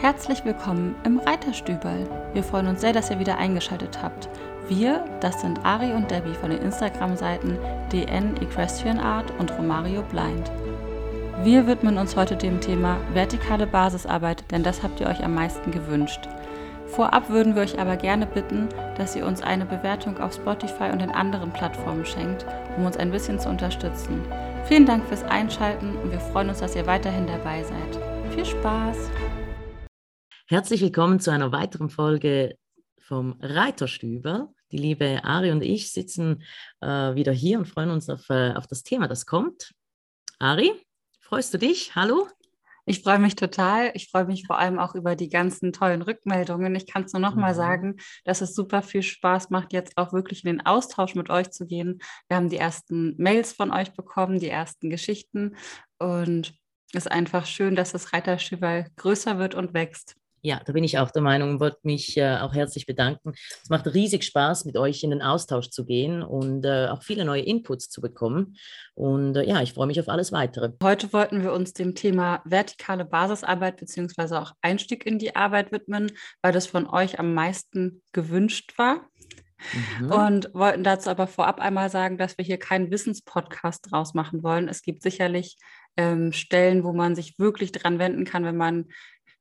Herzlich willkommen im Reiterstüberl. Wir freuen uns sehr, dass ihr wieder eingeschaltet habt. Wir, das sind Ari und Debbie von den Instagram-Seiten DN Equestrian Art und Romario Blind. Wir widmen uns heute dem Thema vertikale Basisarbeit, denn das habt ihr euch am meisten gewünscht. Vorab würden wir euch aber gerne bitten, dass ihr uns eine Bewertung auf Spotify und den anderen Plattformen schenkt, um uns ein bisschen zu unterstützen. Vielen Dank fürs Einschalten und wir freuen uns, dass ihr weiterhin dabei seid. Viel Spaß! Herzlich willkommen zu einer weiteren Folge vom Reiterstüber. Die liebe Ari und ich sitzen äh, wieder hier und freuen uns auf, äh, auf das Thema, das kommt. Ari, freust du dich? Hallo? Ich freue mich total. Ich freue mich vor allem auch über die ganzen tollen Rückmeldungen. Ich kann es nur noch mal mhm. sagen, dass es super viel Spaß macht, jetzt auch wirklich in den Austausch mit euch zu gehen. Wir haben die ersten Mails von euch bekommen, die ersten Geschichten und es ist einfach schön, dass das Reiterschüber größer wird und wächst. Ja, da bin ich auch der Meinung und wollte mich äh, auch herzlich bedanken. Es macht riesig Spaß, mit euch in den Austausch zu gehen und äh, auch viele neue Inputs zu bekommen. Und äh, ja, ich freue mich auf alles weitere. Heute wollten wir uns dem Thema vertikale Basisarbeit bzw. auch Einstieg in die Arbeit widmen, weil das von euch am meisten gewünscht war. Mhm. Und wollten dazu aber vorab einmal sagen, dass wir hier keinen Wissenspodcast draus machen wollen. Es gibt sicherlich ähm, Stellen, wo man sich wirklich dran wenden kann, wenn man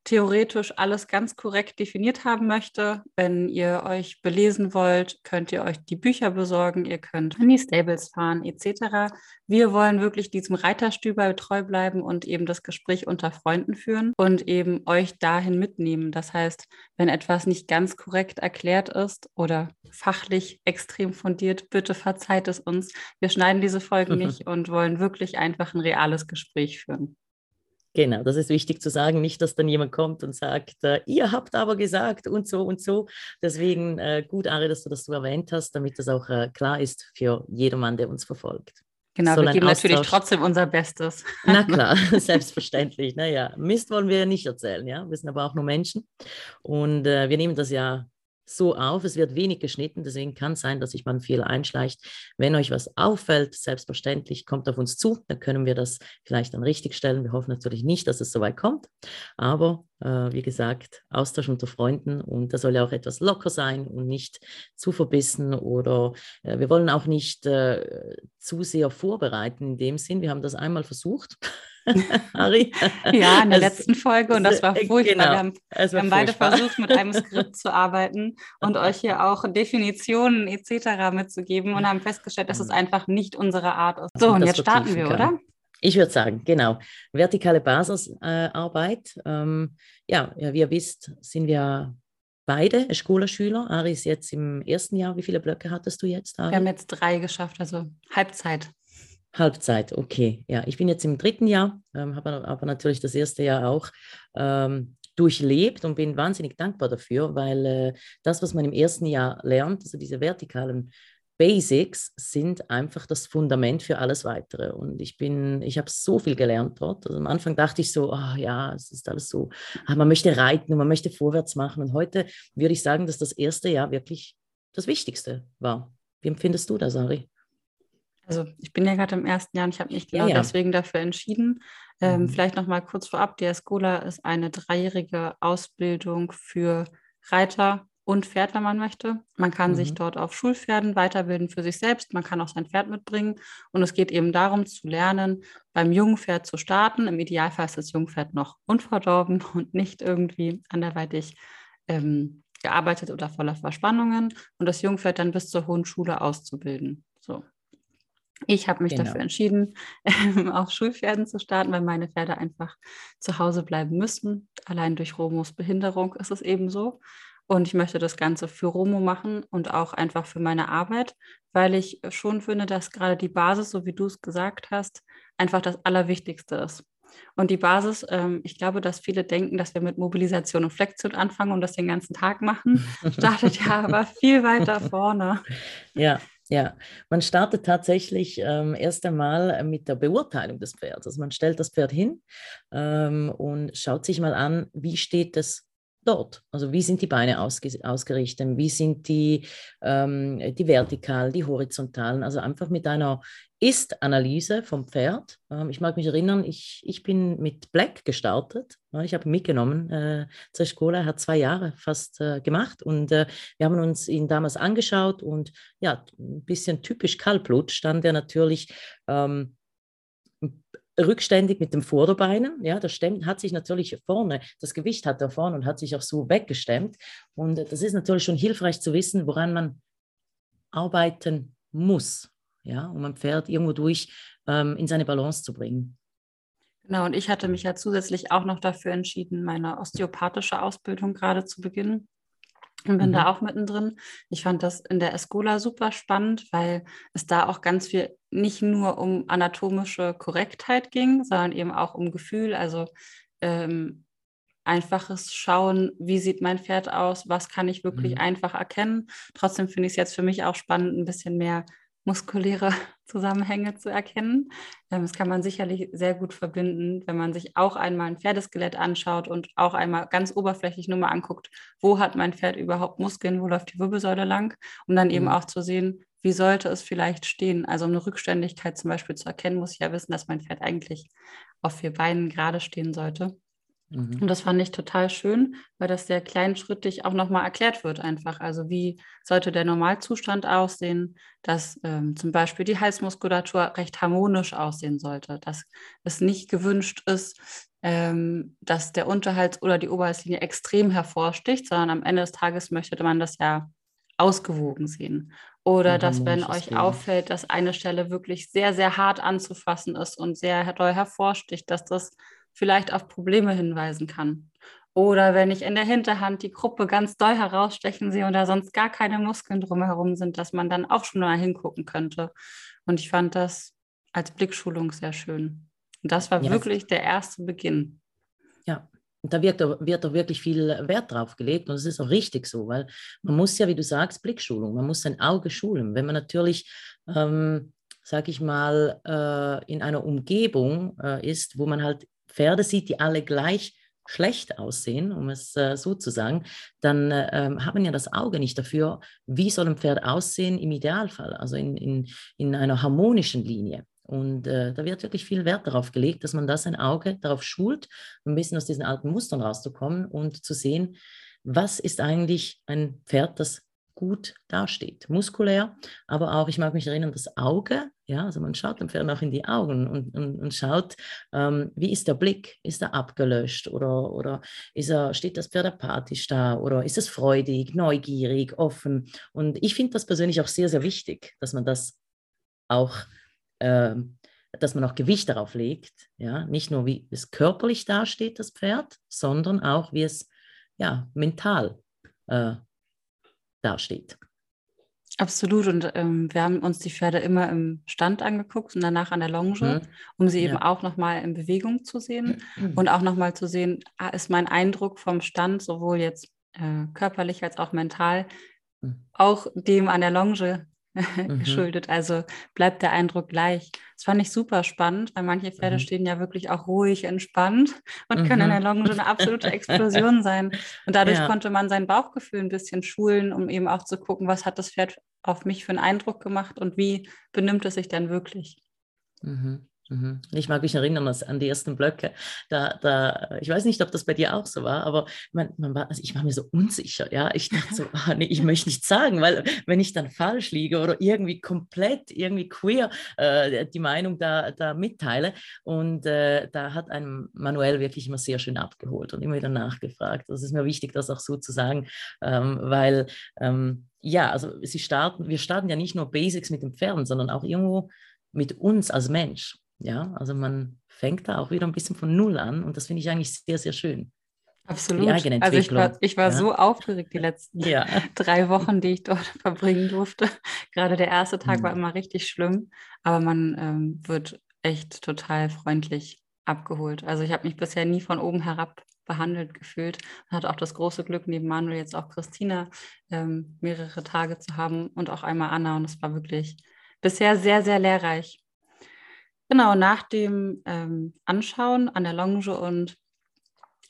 theoretisch alles ganz korrekt definiert haben möchte. Wenn ihr euch belesen wollt, könnt ihr euch die Bücher besorgen, ihr könnt in die Stables fahren etc. Wir wollen wirklich diesem Reiterstüber treu bleiben und eben das Gespräch unter Freunden führen und eben euch dahin mitnehmen. Das heißt, wenn etwas nicht ganz korrekt erklärt ist oder fachlich extrem fundiert, bitte verzeiht es uns. Wir schneiden diese Folgen nicht und wollen wirklich einfach ein reales Gespräch führen. Genau, das ist wichtig zu sagen, nicht, dass dann jemand kommt und sagt, äh, ihr habt aber gesagt und so und so. Deswegen äh, gut, Ari, dass du das so erwähnt hast, damit das auch äh, klar ist für jedermann, der uns verfolgt. Genau, Soll wir geben natürlich trotzdem unser Bestes. Na klar, selbstverständlich. Naja, Mist wollen wir ja nicht erzählen, ja. Wir sind aber auch nur Menschen und äh, wir nehmen das ja so auf. Es wird wenig geschnitten, deswegen kann es sein, dass sich mal viel einschleicht. Wenn euch was auffällt, selbstverständlich kommt auf uns zu, dann können wir das vielleicht dann richtig stellen. Wir hoffen natürlich nicht, dass es so weit kommt, aber äh, wie gesagt, Austausch unter Freunden und das soll ja auch etwas locker sein und nicht zu verbissen oder äh, wir wollen auch nicht äh, zu sehr vorbereiten in dem Sinn. Wir haben das einmal versucht. Harry. Ja, in der es, letzten Folge und das war furchtbar. Genau, wir haben, wir haben beide versucht, mit einem Skript zu arbeiten und euch hier auch Definitionen etc. mitzugeben und haben festgestellt, dass es einfach nicht unsere Art ist. So, und jetzt starten wir, kann. oder? Ich würde sagen, genau. Vertikale Basisarbeit. Äh, ähm, ja, ja, wie ihr wisst, sind wir beide Schüler. Ari ist jetzt im ersten Jahr. Wie viele Blöcke hattest du jetzt? Ari? Wir haben jetzt drei geschafft, also Halbzeit. Halbzeit, okay. Ja, ich bin jetzt im dritten Jahr, ähm, habe aber natürlich das erste Jahr auch ähm, durchlebt und bin wahnsinnig dankbar dafür, weil äh, das, was man im ersten Jahr lernt, also diese vertikalen Basics sind einfach das Fundament für alles weitere. Und ich bin, ich habe so viel gelernt dort. Also am Anfang dachte ich so, oh, ja, es ist alles so, ah, man möchte reiten und man möchte vorwärts machen. Und heute würde ich sagen, dass das erste Jahr wirklich das Wichtigste war. Wie empfindest du das, Ari? Also ich bin ja gerade im ersten Jahr und ich habe mich genau ja, ja. deswegen dafür entschieden. Ähm, mhm. Vielleicht noch mal kurz vorab, die Escola ist eine dreijährige Ausbildung für Reiter und Pferd, wenn man möchte. Man kann mhm. sich dort auf Schulpferden weiterbilden für sich selbst. Man kann auch sein Pferd mitbringen. Und es geht eben darum zu lernen, beim Jungpferd zu starten. Im Idealfall ist das Jungpferd noch unverdorben und nicht irgendwie anderweitig ähm, gearbeitet oder voller Verspannungen. Und das Jungpferd dann bis zur hohen Schule auszubilden. So. Ich habe mich genau. dafür entschieden, auf Schulpferden zu starten, weil meine Pferde einfach zu Hause bleiben müssen. Allein durch Romos Behinderung ist es eben so. Und ich möchte das Ganze für Romo machen und auch einfach für meine Arbeit, weil ich schon finde, dass gerade die Basis, so wie du es gesagt hast, einfach das Allerwichtigste ist. Und die Basis, ähm, ich glaube, dass viele denken, dass wir mit Mobilisation und Flexion anfangen und das den ganzen Tag machen, startet ja aber viel weiter vorne. Ja, ja, man startet tatsächlich ähm, erst einmal mit der Beurteilung des Pferdes. Also man stellt das Pferd hin ähm, und schaut sich mal an, wie steht es dort. Also wie sind die Beine ausge ausgerichtet, wie sind die, ähm, die vertikalen, die horizontalen. Also einfach mit einer Ist-Analyse vom Pferd. Ähm, ich mag mich erinnern, ich, ich bin mit Black gestartet. Ich habe mitgenommen äh, zur Schule, hat zwei Jahre fast äh, gemacht und äh, wir haben uns ihn damals angeschaut und ja, ein bisschen typisch Kaltblut stand er natürlich ähm, rückständig mit den Vorderbeinen. Ja, das stemmt, hat sich natürlich vorne, das Gewicht hat er vorne und hat sich auch so weggestemmt. Und das ist natürlich schon hilfreich zu wissen, woran man arbeiten muss, ja, um ein Pferd irgendwo durch ähm, in seine Balance zu bringen. Genau, und ich hatte mich ja zusätzlich auch noch dafür entschieden, meine osteopathische Ausbildung gerade zu beginnen und bin mhm. da auch mittendrin. Ich fand das in der Escola super spannend, weil es da auch ganz viel nicht nur um anatomische Korrektheit ging, sondern eben auch um Gefühl, also ähm, einfaches Schauen, wie sieht mein Pferd aus, was kann ich wirklich mhm. einfach erkennen. Trotzdem finde ich es jetzt für mich auch spannend, ein bisschen mehr muskuläre Zusammenhänge zu erkennen. Ähm, das kann man sicherlich sehr gut verbinden, wenn man sich auch einmal ein Pferdeskelett anschaut und auch einmal ganz oberflächlich nur mal anguckt, wo hat mein Pferd überhaupt Muskeln, wo läuft die Wirbelsäule lang, um dann eben mhm. auch zu sehen, wie sollte es vielleicht stehen. Also um eine Rückständigkeit zum Beispiel zu erkennen, muss ich ja wissen, dass mein Pferd eigentlich auf vier Beinen gerade stehen sollte. Mhm. Und das fand ich total schön, weil das sehr kleinschrittig auch nochmal erklärt wird einfach. Also wie sollte der Normalzustand aussehen, dass ähm, zum Beispiel die Halsmuskulatur recht harmonisch aussehen sollte, dass es nicht gewünscht ist, ähm, dass der Unterhals oder die Oberhalslinie extrem hervorsticht, sondern am Ende des Tages möchte man das ja ausgewogen sehen. Oder dass, wenn euch Leben. auffällt, dass eine Stelle wirklich sehr, sehr hart anzufassen ist und sehr doll hervorsticht, dass das vielleicht auf Probleme hinweisen kann. Oder wenn ich in der Hinterhand die Gruppe ganz doll herausstechen sehe und da sonst gar keine Muskeln drumherum sind, dass man dann auch schon mal hingucken könnte. Und ich fand das als Blickschulung sehr schön. Und das war ja. wirklich der erste Beginn. Ja, und da wird, wird da wirklich viel Wert drauf gelegt und das ist auch richtig so, weil man muss ja, wie du sagst, Blickschulung, man muss sein Auge schulen. Wenn man natürlich ähm, sage ich mal, äh, in einer Umgebung äh, ist, wo man halt Pferde sieht, die alle gleich schlecht aussehen, um es äh, so zu sagen, dann äh, ähm, hat man ja das Auge nicht dafür, wie soll ein Pferd aussehen im Idealfall, also in, in, in einer harmonischen Linie. Und äh, da wird wirklich viel Wert darauf gelegt, dass man da sein Auge darauf schult, ein bisschen aus diesen alten Mustern rauszukommen und zu sehen, was ist eigentlich ein Pferd, das gut dasteht, muskulär, aber auch, ich mag mich erinnern, das Auge, ja, also man schaut dem Pferd auch in die Augen und, und, und schaut, ähm, wie ist der Blick, ist er abgelöscht oder, oder ist er, steht das Pferd apathisch da oder ist es freudig, neugierig, offen? Und ich finde das persönlich auch sehr, sehr wichtig, dass man das auch ähm, dass man auch Gewicht darauf legt, ja, nicht nur wie es körperlich dasteht, das Pferd, sondern auch wie es ja mental äh, dasteht. Absolut. Und ähm, wir haben uns die Pferde immer im Stand angeguckt und danach an der Longe, mhm. um sie ja. eben auch nochmal in Bewegung zu sehen mhm. und auch nochmal zu sehen, ah, ist mein Eindruck vom Stand sowohl jetzt äh, körperlich als auch mental mhm. auch dem an der Longe mhm. geschuldet. Also bleibt der Eindruck gleich. Das fand ich super spannend, weil manche Pferde mhm. stehen ja wirklich auch ruhig entspannt und können in der mhm. Longe eine absolute Explosion sein. Und dadurch ja. konnte man sein Bauchgefühl ein bisschen schulen, um eben auch zu gucken, was hat das Pferd auf mich für einen Eindruck gemacht und wie benimmt es sich denn wirklich. Mhm. Mhm. Ich mag mich erinnern an die ersten Blöcke. Da, da, ich weiß nicht, ob das bei dir auch so war, aber man, man war, also ich war mir so unsicher. Ja? Ich dachte so, ah, nee, ich möchte nicht sagen, weil wenn ich dann falsch liege oder irgendwie komplett, irgendwie queer äh, die Meinung da, da mitteile. Und äh, da hat ein Manuel wirklich immer sehr schön abgeholt und immer wieder nachgefragt. Das ist mir wichtig, das auch so zu sagen, ähm, weil ähm, ja, also sie starten, wir starten ja nicht nur Basics mit den Pferden, sondern auch irgendwo mit uns als Mensch. Ja, also man fängt da auch wieder ein bisschen von Null an und das finde ich eigentlich sehr, sehr schön. Absolut. Also ich war, ich war ja. so aufgeregt die letzten ja. drei Wochen, die ich dort verbringen durfte. Gerade der erste Tag mhm. war immer richtig schlimm, aber man ähm, wird echt total freundlich abgeholt. Also ich habe mich bisher nie von oben herab behandelt gefühlt. Man hat auch das große Glück, neben Manuel jetzt auch Christina ähm, mehrere Tage zu haben und auch einmal Anna. Und es war wirklich bisher sehr, sehr lehrreich. Genau, nach dem ähm, Anschauen an der Longe und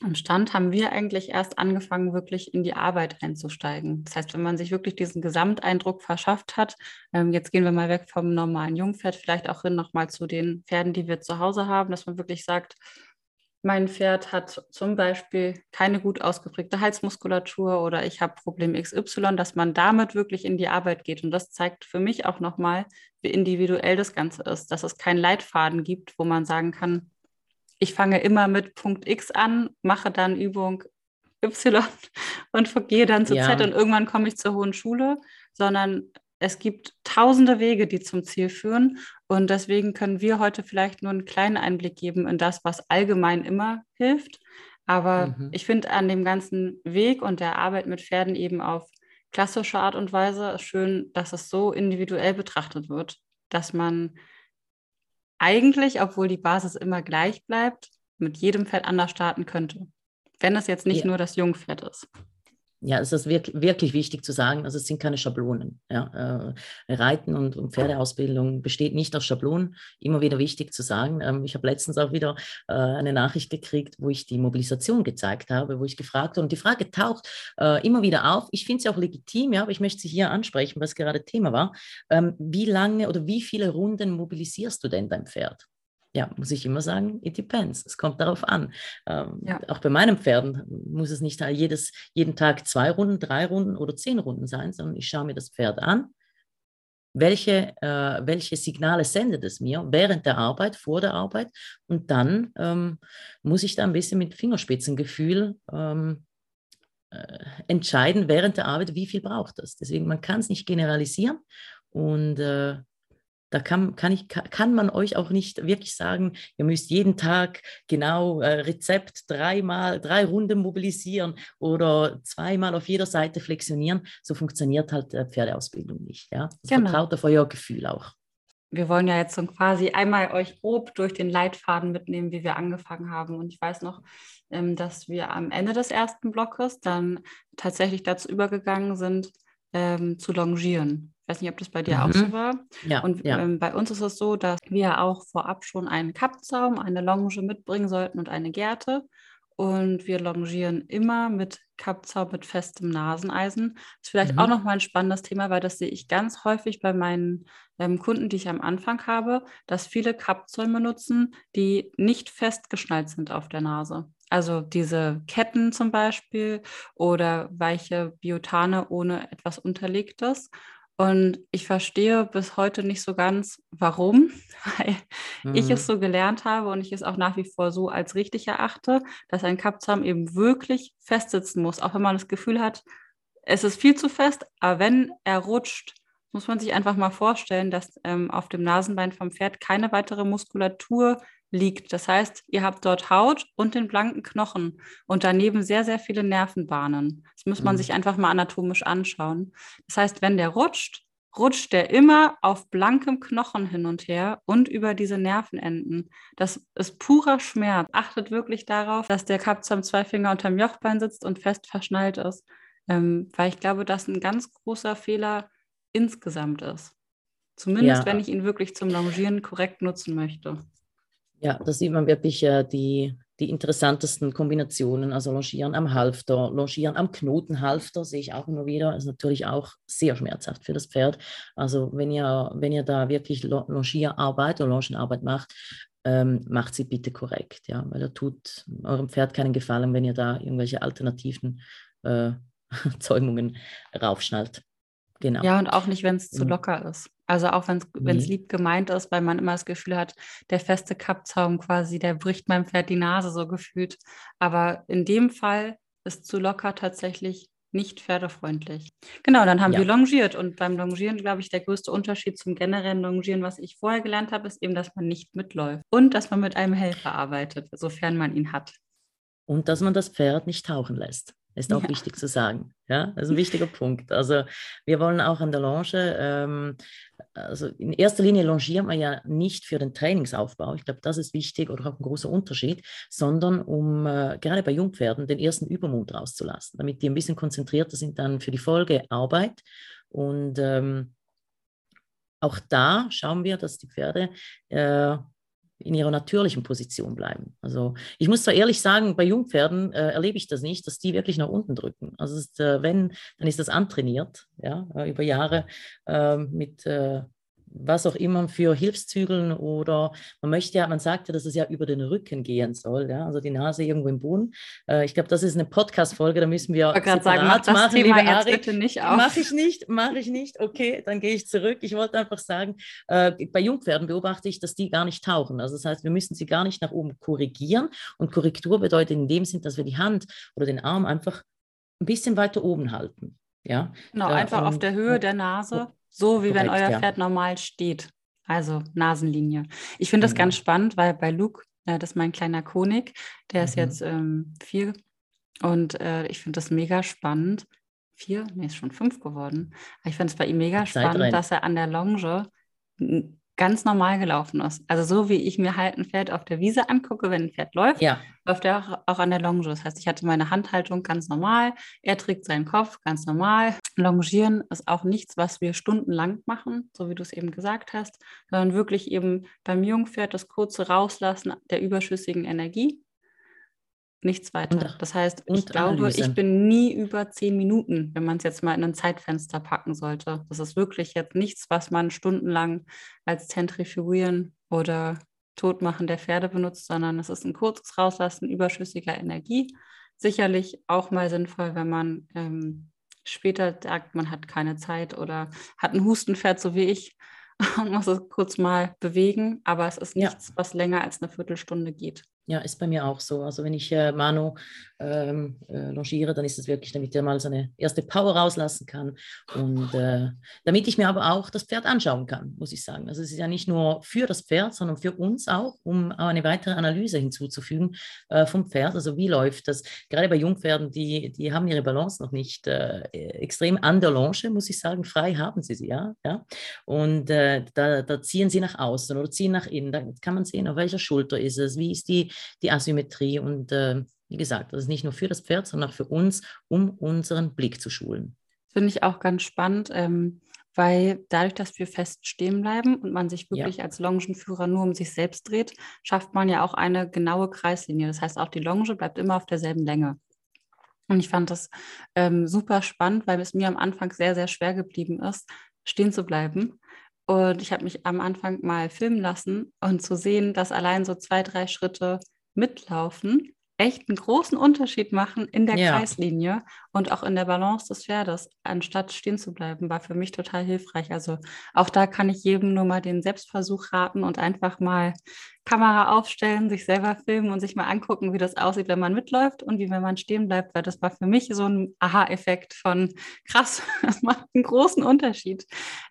Am Stand haben wir eigentlich erst angefangen, wirklich in die Arbeit einzusteigen. Das heißt, wenn man sich wirklich diesen Gesamteindruck verschafft hat, ähm, jetzt gehen wir mal weg vom normalen Jungpferd, vielleicht auch hin nochmal zu den Pferden, die wir zu Hause haben, dass man wirklich sagt, mein Pferd hat zum Beispiel keine gut ausgeprägte Halsmuskulatur oder ich habe Problem XY, dass man damit wirklich in die Arbeit geht. Und das zeigt für mich auch nochmal, wie individuell das Ganze ist, dass es keinen Leitfaden gibt, wo man sagen kann, ich fange immer mit Punkt X an, mache dann Übung Y und gehe dann zu ja. Z und irgendwann komme ich zur hohen Schule, sondern es gibt tausende Wege, die zum Ziel führen. Und deswegen können wir heute vielleicht nur einen kleinen Einblick geben in das, was allgemein immer hilft. Aber mhm. ich finde an dem ganzen Weg und der Arbeit mit Pferden eben auf klassische Art und Weise schön, dass es so individuell betrachtet wird, dass man eigentlich, obwohl die Basis immer gleich bleibt, mit jedem Pferd anders starten könnte. Wenn es jetzt nicht ja. nur das Jungpferd ist. Ja, es ist wirklich, wirklich wichtig zu sagen, also es sind keine Schablonen. Ja. Äh, Reiten und, und, Pferdeausbildung besteht nicht aus Schablonen. Immer wieder wichtig zu sagen. Ähm, ich habe letztens auch wieder äh, eine Nachricht gekriegt, wo ich die Mobilisation gezeigt habe, wo ich gefragt habe, und die Frage taucht äh, immer wieder auf. Ich finde sie auch legitim, ja, aber ich möchte sie hier ansprechen, was gerade Thema war. Ähm, wie lange oder wie viele Runden mobilisierst du denn dein Pferd? Ja, muss ich immer sagen, it depends. Es kommt darauf an. Ähm, ja. Auch bei meinen Pferden muss es nicht jedes, jeden Tag zwei Runden, drei Runden oder zehn Runden sein, sondern ich schaue mir das Pferd an. Welche, äh, welche Signale sendet es mir während der Arbeit, vor der Arbeit? Und dann ähm, muss ich da ein bisschen mit Fingerspitzengefühl ähm, äh, entscheiden während der Arbeit, wie viel braucht es. Deswegen, man kann es nicht generalisieren. Und äh, da kann, kann, ich, kann man euch auch nicht wirklich sagen, ihr müsst jeden Tag genau äh, Rezept dreimal, drei Runden mobilisieren oder zweimal auf jeder Seite flexionieren. So funktioniert halt äh, Pferdeausbildung nicht. Ja? Also genau. Vertraut auf euer Gefühl auch. Wir wollen ja jetzt so quasi einmal euch grob durch den Leitfaden mitnehmen, wie wir angefangen haben. Und ich weiß noch, ähm, dass wir am Ende des ersten Blockes dann tatsächlich dazu übergegangen sind, ähm, zu longieren weiß nicht, ob das bei dir mhm. auch so war. Ja, und ja. Ähm, bei uns ist es so, dass wir auch vorab schon einen Kappzaum, eine Longe mitbringen sollten und eine Gerte. Und wir longieren immer mit Kappzaum mit festem Naseneisen. Das ist vielleicht mhm. auch nochmal ein spannendes Thema, weil das sehe ich ganz häufig bei meinen ähm, Kunden, die ich am Anfang habe, dass viele Kappzäume nutzen, die nicht festgeschnallt sind auf der Nase. Also diese Ketten zum Beispiel oder weiche Biotane ohne etwas Unterlegtes. Und ich verstehe bis heute nicht so ganz, warum, weil mhm. ich es mhm. so gelernt habe und ich es auch nach wie vor so als richtig erachte, dass ein Kappzaum eben wirklich festsitzen muss, auch wenn man das Gefühl hat, es ist viel zu fest, aber wenn er rutscht, muss man sich einfach mal vorstellen, dass ähm, auf dem Nasenbein vom Pferd keine weitere Muskulatur liegt. Das heißt, ihr habt dort Haut und den blanken Knochen und daneben sehr, sehr viele Nervenbahnen. Das muss man mhm. sich einfach mal anatomisch anschauen. Das heißt, wenn der rutscht, rutscht der immer auf blankem Knochen hin und her und über diese Nervenenden. Das ist purer Schmerz. Achtet wirklich darauf, dass der Kapzaum zwei Finger unterm Jochbein sitzt und fest verschnallt ist, ähm, weil ich glaube, dass ein ganz großer Fehler insgesamt ist. Zumindest, ja. wenn ich ihn wirklich zum Longieren korrekt nutzen möchte. Ja, da sieht man wirklich äh, die, die interessantesten Kombinationen. Also Longieren am Halfter, Longieren am Knotenhalfter sehe ich auch immer wieder. Ist natürlich auch sehr schmerzhaft für das Pferd. Also wenn ihr, wenn ihr da wirklich Longierarbeit oder Longenarbeit macht, ähm, macht sie bitte korrekt, ja, weil er tut eurem Pferd keinen Gefallen, wenn ihr da irgendwelche alternativen äh, Zäumungen raufschnallt. Genau. Ja, und auch nicht, wenn es zu locker ist. Also auch wenn es nee. lieb gemeint ist, weil man immer das Gefühl hat, der feste Kappzaum quasi, der bricht meinem Pferd die Nase so gefühlt. Aber in dem Fall ist zu locker tatsächlich nicht pferdefreundlich. Genau, dann haben ja. wir longiert und beim Longieren, glaube ich, der größte Unterschied zum generellen Longieren, was ich vorher gelernt habe, ist eben, dass man nicht mitläuft und dass man mit einem Helfer arbeitet, sofern man ihn hat. Und dass man das Pferd nicht tauchen lässt. Ist auch ja. wichtig zu sagen. Ja, das ist ein wichtiger Punkt. Also wir wollen auch an der Longe, ähm, also in erster Linie longiert man ja nicht für den Trainingsaufbau. Ich glaube, das ist wichtig oder auch ein großer Unterschied, sondern um äh, gerade bei Jungpferden den ersten Übermut rauszulassen, damit die ein bisschen konzentrierter sind dann für die Folgearbeit. Und ähm, auch da schauen wir, dass die Pferde äh, in ihrer natürlichen Position bleiben. Also ich muss zwar ehrlich sagen, bei Jungpferden äh, erlebe ich das nicht, dass die wirklich nach unten drücken. Also ist, äh, wenn, dann ist das antrainiert, ja, äh, über Jahre ähm, mit äh, was auch immer für Hilfszügeln oder man möchte ja, man sagt ja, dass es ja über den Rücken gehen soll, ja, also die Nase irgendwo im Boden. Äh, ich glaube, das ist eine Podcast-Folge, da müssen wir gerade sagen, mach das machen, Thema jetzt Ari. bitte nicht auf. Mache ich nicht, mache ich nicht. Okay, dann gehe ich zurück. Ich wollte einfach sagen, äh, bei Jungpferden beobachte ich, dass die gar nicht tauchen. Also das heißt, wir müssen sie gar nicht nach oben korrigieren und Korrektur bedeutet in dem Sinn, dass wir die Hand oder den Arm einfach ein bisschen weiter oben halten. Ja, genau, da, einfach auf der Höhe der Nase. So wie Korrekt, wenn euer ja. Pferd normal steht. Also Nasenlinie. Ich finde das ganz mhm. spannend, weil bei Luke, äh, das ist mein kleiner Konig, der mhm. ist jetzt ähm, vier und äh, ich finde das mega spannend. Vier? Nee, ist schon fünf geworden. Aber ich finde es bei ihm mega spannend, dass er an der Longe ganz normal gelaufen ist. Also so wie ich mir halt ein Pferd auf der Wiese angucke, wenn ein Pferd läuft, ja. läuft er auch, auch, an der Longe. Das heißt, ich hatte meine Handhaltung ganz normal, er trägt seinen Kopf ganz normal. Longieren ist auch nichts, was wir stundenlang machen, so wie du es eben gesagt hast, sondern wirklich eben beim Jungpferd das kurze Rauslassen der überschüssigen Energie nichts weiter. Das heißt, ich glaube, Analyse. ich bin nie über zehn Minuten, wenn man es jetzt mal in ein Zeitfenster packen sollte. Das ist wirklich jetzt nichts, was man stundenlang als Zentrifugieren oder Totmachen der Pferde benutzt, sondern es ist ein kurzes Rauslassen überschüssiger Energie. Sicherlich auch mal sinnvoll, wenn man ähm, später sagt, man hat keine Zeit oder hat ein Hustenpferd, so wie ich, und muss es kurz mal bewegen, aber es ist nichts, ja. was länger als eine Viertelstunde geht. Ja, ist bei mir auch so. Also wenn ich äh, Manu ähm, äh, longiere, dann ist es wirklich, damit er mal seine erste Power rauslassen kann und äh, damit ich mir aber auch das Pferd anschauen kann, muss ich sagen. Also es ist ja nicht nur für das Pferd, sondern für uns auch, um eine weitere Analyse hinzuzufügen äh, vom Pferd. Also wie läuft das? Gerade bei Jungpferden, die, die haben ihre Balance noch nicht äh, extrem an der Longe, muss ich sagen. Frei haben sie sie, ja. ja? Und äh, da, da ziehen sie nach außen oder ziehen nach innen. Da kann man sehen, auf welcher Schulter ist es, wie ist die die Asymmetrie. Und äh, wie gesagt, das ist nicht nur für das Pferd, sondern auch für uns, um unseren Blick zu schulen. Finde ich auch ganz spannend, ähm, weil dadurch, dass wir fest stehen bleiben und man sich wirklich ja. als Longenführer nur um sich selbst dreht, schafft man ja auch eine genaue Kreislinie. Das heißt, auch die Longe bleibt immer auf derselben Länge. Und ich fand das ähm, super spannend, weil es mir am Anfang sehr, sehr schwer geblieben ist, stehen zu bleiben und ich habe mich am Anfang mal filmen lassen und zu sehen, dass allein so zwei, drei Schritte mitlaufen echt einen großen Unterschied machen in der ja. Kreislinie und auch in der Balance des Pferdes, anstatt stehen zu bleiben, war für mich total hilfreich. Also auch da kann ich jedem nur mal den Selbstversuch raten und einfach mal Kamera aufstellen, sich selber filmen und sich mal angucken, wie das aussieht, wenn man mitläuft und wie wenn man stehen bleibt, weil das war für mich so ein Aha-Effekt von krass, das macht einen großen Unterschied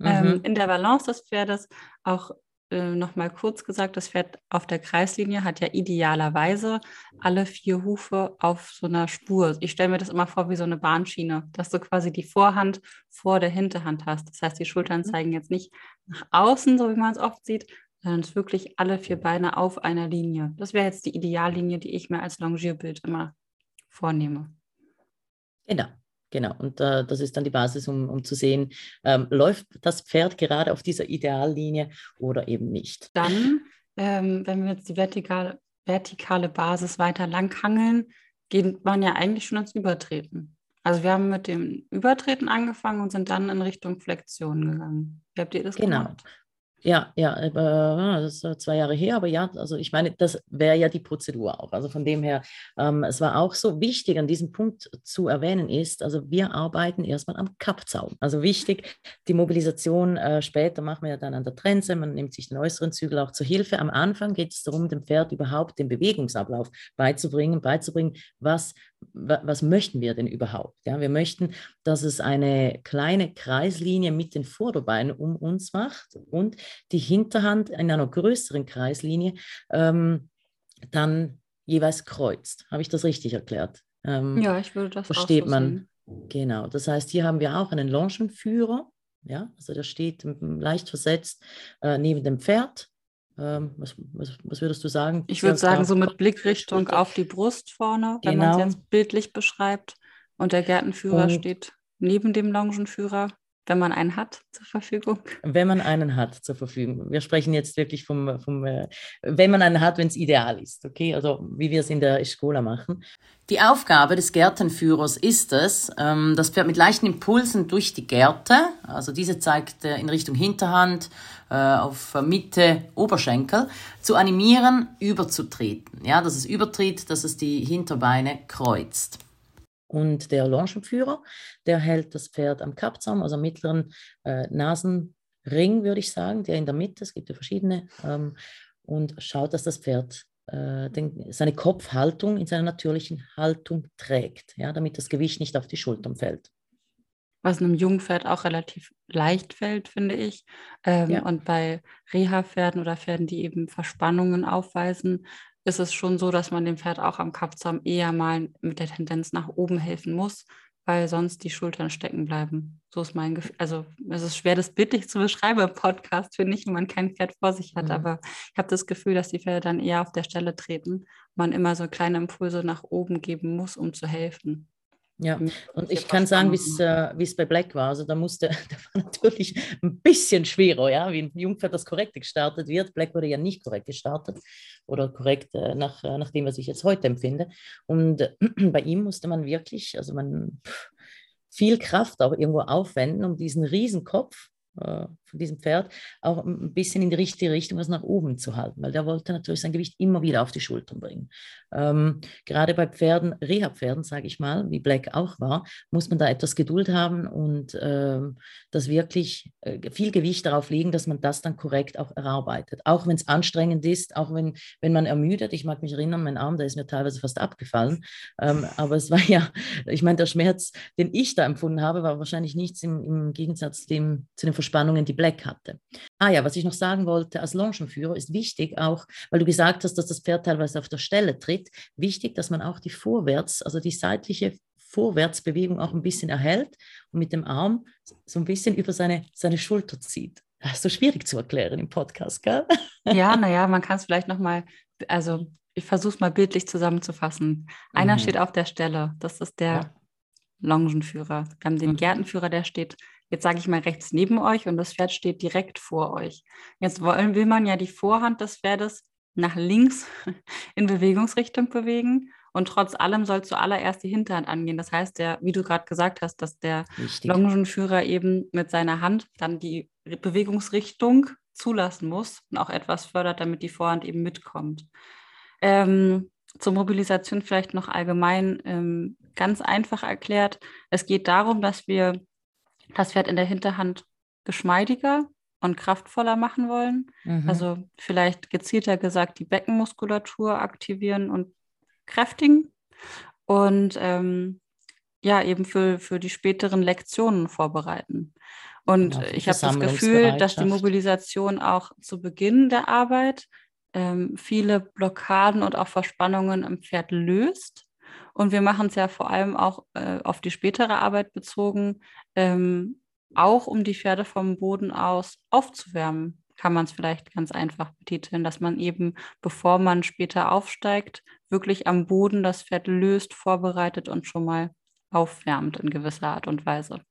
ähm, mhm. ähm, in der Balance des Pferdes, auch äh, nochmal kurz gesagt, das Pferd auf der Kreislinie hat ja idealerweise alle vier Hufe auf so einer Spur. Ich stelle mir das immer vor wie so eine Bahnschiene, dass du quasi die Vorhand vor der Hinterhand hast. Das heißt, die Schultern mhm. zeigen jetzt nicht nach außen, so wie man es oft sieht, sondern es ist wirklich alle vier Beine auf einer Linie. Das wäre jetzt die Ideallinie, die ich mir als Longierbild immer vornehme. Genau. Genau, und äh, das ist dann die Basis, um, um zu sehen, ähm, läuft das Pferd gerade auf dieser Ideallinie oder eben nicht. Dann, ähm, wenn wir jetzt die vertikale, vertikale Basis weiter langhangeln, geht man ja eigentlich schon ans Übertreten. Also wir haben mit dem Übertreten angefangen und sind dann in Richtung Flexion gegangen. Wie habt ihr das genau. gemacht? Ja, ja, äh, das ist zwei Jahre her, aber ja, also ich meine, das wäre ja die Prozedur auch. Also von dem her, ähm, es war auch so wichtig, an diesem Punkt zu erwähnen ist, also wir arbeiten erstmal am Kappzaum. Also wichtig, die Mobilisation äh, später machen wir ja dann an der Trense, man nimmt sich den äußeren Zügel auch zur Hilfe. Am Anfang geht es darum, dem Pferd überhaupt den Bewegungsablauf beizubringen, beizubringen, was was möchten wir denn überhaupt? Ja, wir möchten, dass es eine kleine Kreislinie mit den Vorderbeinen um uns macht und die Hinterhand in einer größeren Kreislinie ähm, dann jeweils kreuzt. Habe ich das richtig erklärt? Ähm, ja, ich würde das versteht so man. Genau. Das heißt, hier haben wir auch einen Longenführer. Ja, also der steht leicht versetzt äh, neben dem Pferd ähm, was, was, was, würdest du sagen? Ich würde sagen, so mit Blickrichtung auf die Brust vorne, wenn man es genau. jetzt bildlich beschreibt. Und der Gärtenführer und, steht neben dem Longenführer. Wenn man einen hat zur Verfügung? Wenn man einen hat zur Verfügung. Wir sprechen jetzt wirklich vom, vom äh, wenn man einen hat, wenn es ideal ist, okay? Also wie wir es in der Escola machen. Die Aufgabe des Gärtenführers ist es, ähm, das Pferd mit leichten Impulsen durch die Gärte, also diese zeigt äh, in Richtung Hinterhand, äh, auf Mitte Oberschenkel, zu animieren, überzutreten. Ja, dass es übertritt, dass es die Hinterbeine kreuzt. Und der Longenführer, der hält das Pferd am Kappzaum, also am mittleren äh, Nasenring, würde ich sagen, der in der Mitte, es gibt ja verschiedene, ähm, und schaut, dass das Pferd äh, den, seine Kopfhaltung in seiner natürlichen Haltung trägt, ja, damit das Gewicht nicht auf die Schultern fällt. Was einem Jungpferd auch relativ leicht fällt, finde ich. Ähm, ja. Und bei Reha-Pferden oder Pferden, die eben Verspannungen aufweisen, ist es schon so, dass man dem Pferd auch am Kappzaum eher mal mit der Tendenz nach oben helfen muss, weil sonst die Schultern stecken bleiben. So ist mein Gefühl. Also es ist schwer, das bildlich zu beschreiben im Podcast, finde ich, wenn man kein Pferd vor sich hat. Mhm. Aber ich habe das Gefühl, dass die Pferde dann eher auf der Stelle treten, man immer so kleine Impulse nach oben geben muss, um zu helfen. Ja, und ich kann sagen, wie es äh, bei Black war. Also da musste, der war natürlich ein bisschen schwerer, ja, wie ein Jungpferd das korrekt gestartet wird. Black wurde ja nicht korrekt gestartet oder korrekt äh, nach, äh, nach dem, was ich jetzt heute empfinde. Und äh, bei ihm musste man wirklich, also man viel Kraft auch irgendwo aufwenden, um diesen Riesenkopf äh, von diesem Pferd auch ein bisschen in die richtige Richtung, was nach oben zu halten, weil der wollte natürlich sein Gewicht immer wieder auf die Schultern bringen. Ähm, gerade bei Pferden, Reha-Pferden, sage ich mal, wie Black auch war, muss man da etwas Geduld haben und ähm, das wirklich äh, viel Gewicht darauf legen, dass man das dann korrekt auch erarbeitet. Auch wenn es anstrengend ist, auch wenn, wenn man ermüdet. Ich mag mich erinnern, mein Arm, der ist mir teilweise fast abgefallen. Ähm, aber es war ja, ich meine, der Schmerz, den ich da empfunden habe, war wahrscheinlich nichts im, im Gegensatz dem, zu den Verspannungen, die Black hatte. Ah ja, was ich noch sagen wollte, als Longenführer ist wichtig auch, weil du gesagt hast, dass das Pferd teilweise auf der Stelle tritt, wichtig, dass man auch die Vorwärts, also die seitliche Vorwärtsbewegung auch ein bisschen erhält und mit dem Arm so ein bisschen über seine, seine Schulter zieht. Das ist so schwierig zu erklären im Podcast, gell? Ja, naja, man kann es vielleicht nochmal, also ich versuche es mal bildlich zusammenzufassen. Einer mhm. steht auf der Stelle, das ist der ja. Longenführer. Wir haben den mhm. Gärtenführer, der steht jetzt sage ich mal rechts neben euch und das Pferd steht direkt vor euch. Jetzt wollen, will man ja die Vorhand des Pferdes nach links in Bewegungsrichtung bewegen und trotz allem soll zuallererst die Hinterhand angehen. Das heißt, der, wie du gerade gesagt hast, dass der Richtig. Longenführer eben mit seiner Hand dann die Bewegungsrichtung zulassen muss und auch etwas fördert, damit die Vorhand eben mitkommt. Ähm, zur Mobilisation vielleicht noch allgemein ähm, ganz einfach erklärt. Es geht darum, dass wir das Pferd in der Hinterhand geschmeidiger und kraftvoller machen wollen. Mhm. Also vielleicht gezielter gesagt die Beckenmuskulatur aktivieren und kräftigen und ähm, ja, eben für, für die späteren Lektionen vorbereiten. Und genau, ich habe das Gefühl, dass die Mobilisation auch zu Beginn der Arbeit ähm, viele Blockaden und auch Verspannungen im Pferd löst und wir machen es ja vor allem auch äh, auf die spätere Arbeit bezogen, ähm, auch um die Pferde vom Boden aus aufzuwärmen, kann man es vielleicht ganz einfach betiteln, dass man eben, bevor man später aufsteigt, wirklich am Boden das Pferd löst, vorbereitet und schon mal aufwärmt in gewisser Art und Weise.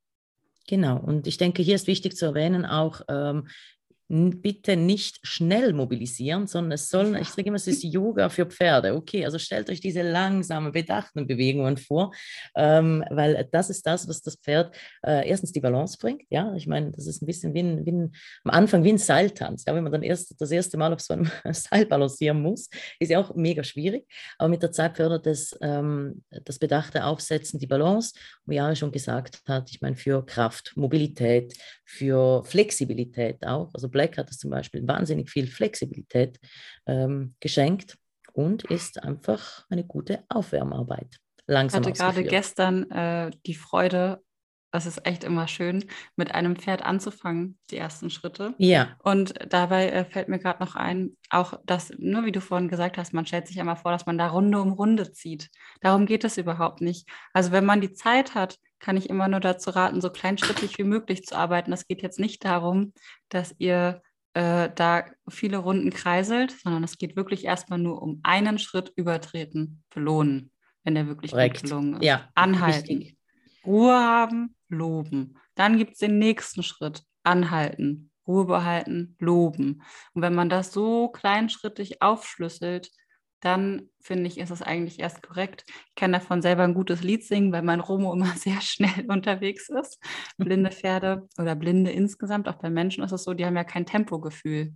Genau, und ich denke, hier ist wichtig zu erwähnen auch, ähm, bitte nicht schnell mobilisieren, sondern es soll, ich sage immer, es ist Yoga für Pferde. Okay, also stellt euch diese langsamen, bedachten Bewegungen vor, ähm, weil das ist das, was das Pferd äh, erstens die Balance bringt. Ja, ich meine, das ist ein bisschen wie, ein, wie ein, am Anfang wie ein Seiltanz. Ja, wenn man dann erst das erste Mal auf so einem Seil balancieren muss, ist ja auch mega schwierig. Aber mit der Zeit fördert es ähm, das bedachte Aufsetzen, die Balance. Wie Jana schon gesagt hat, ich meine, für Kraft, Mobilität, für Flexibilität auch. Also Black hat es zum Beispiel wahnsinnig viel Flexibilität ähm, geschenkt und ist einfach eine gute Aufwärmarbeit. Langsam ich hatte gerade gestern äh, die Freude, das ist echt immer schön, mit einem Pferd anzufangen, die ersten Schritte. Ja. Und dabei äh, fällt mir gerade noch ein, auch das, nur wie du vorhin gesagt hast, man stellt sich einmal vor, dass man da Runde um Runde zieht. Darum geht es überhaupt nicht. Also wenn man die Zeit hat, kann ich immer nur dazu raten, so kleinschrittig wie möglich zu arbeiten. Es geht jetzt nicht darum, dass ihr äh, da viele Runden kreiselt, sondern es geht wirklich erstmal nur um einen Schritt übertreten, belohnen, wenn der wirklich gut gelungen ist. Ja, Anhalten. Wichtig. Ruhe haben, loben. Dann gibt es den nächsten Schritt, anhalten, Ruhe behalten, loben. Und wenn man das so kleinschrittig aufschlüsselt, dann finde ich, ist es eigentlich erst korrekt. Ich kann davon selber ein gutes Lied singen, weil mein Romo immer sehr schnell unterwegs ist. Blinde Pferde oder Blinde insgesamt, auch bei Menschen ist es so, die haben ja kein Tempogefühl.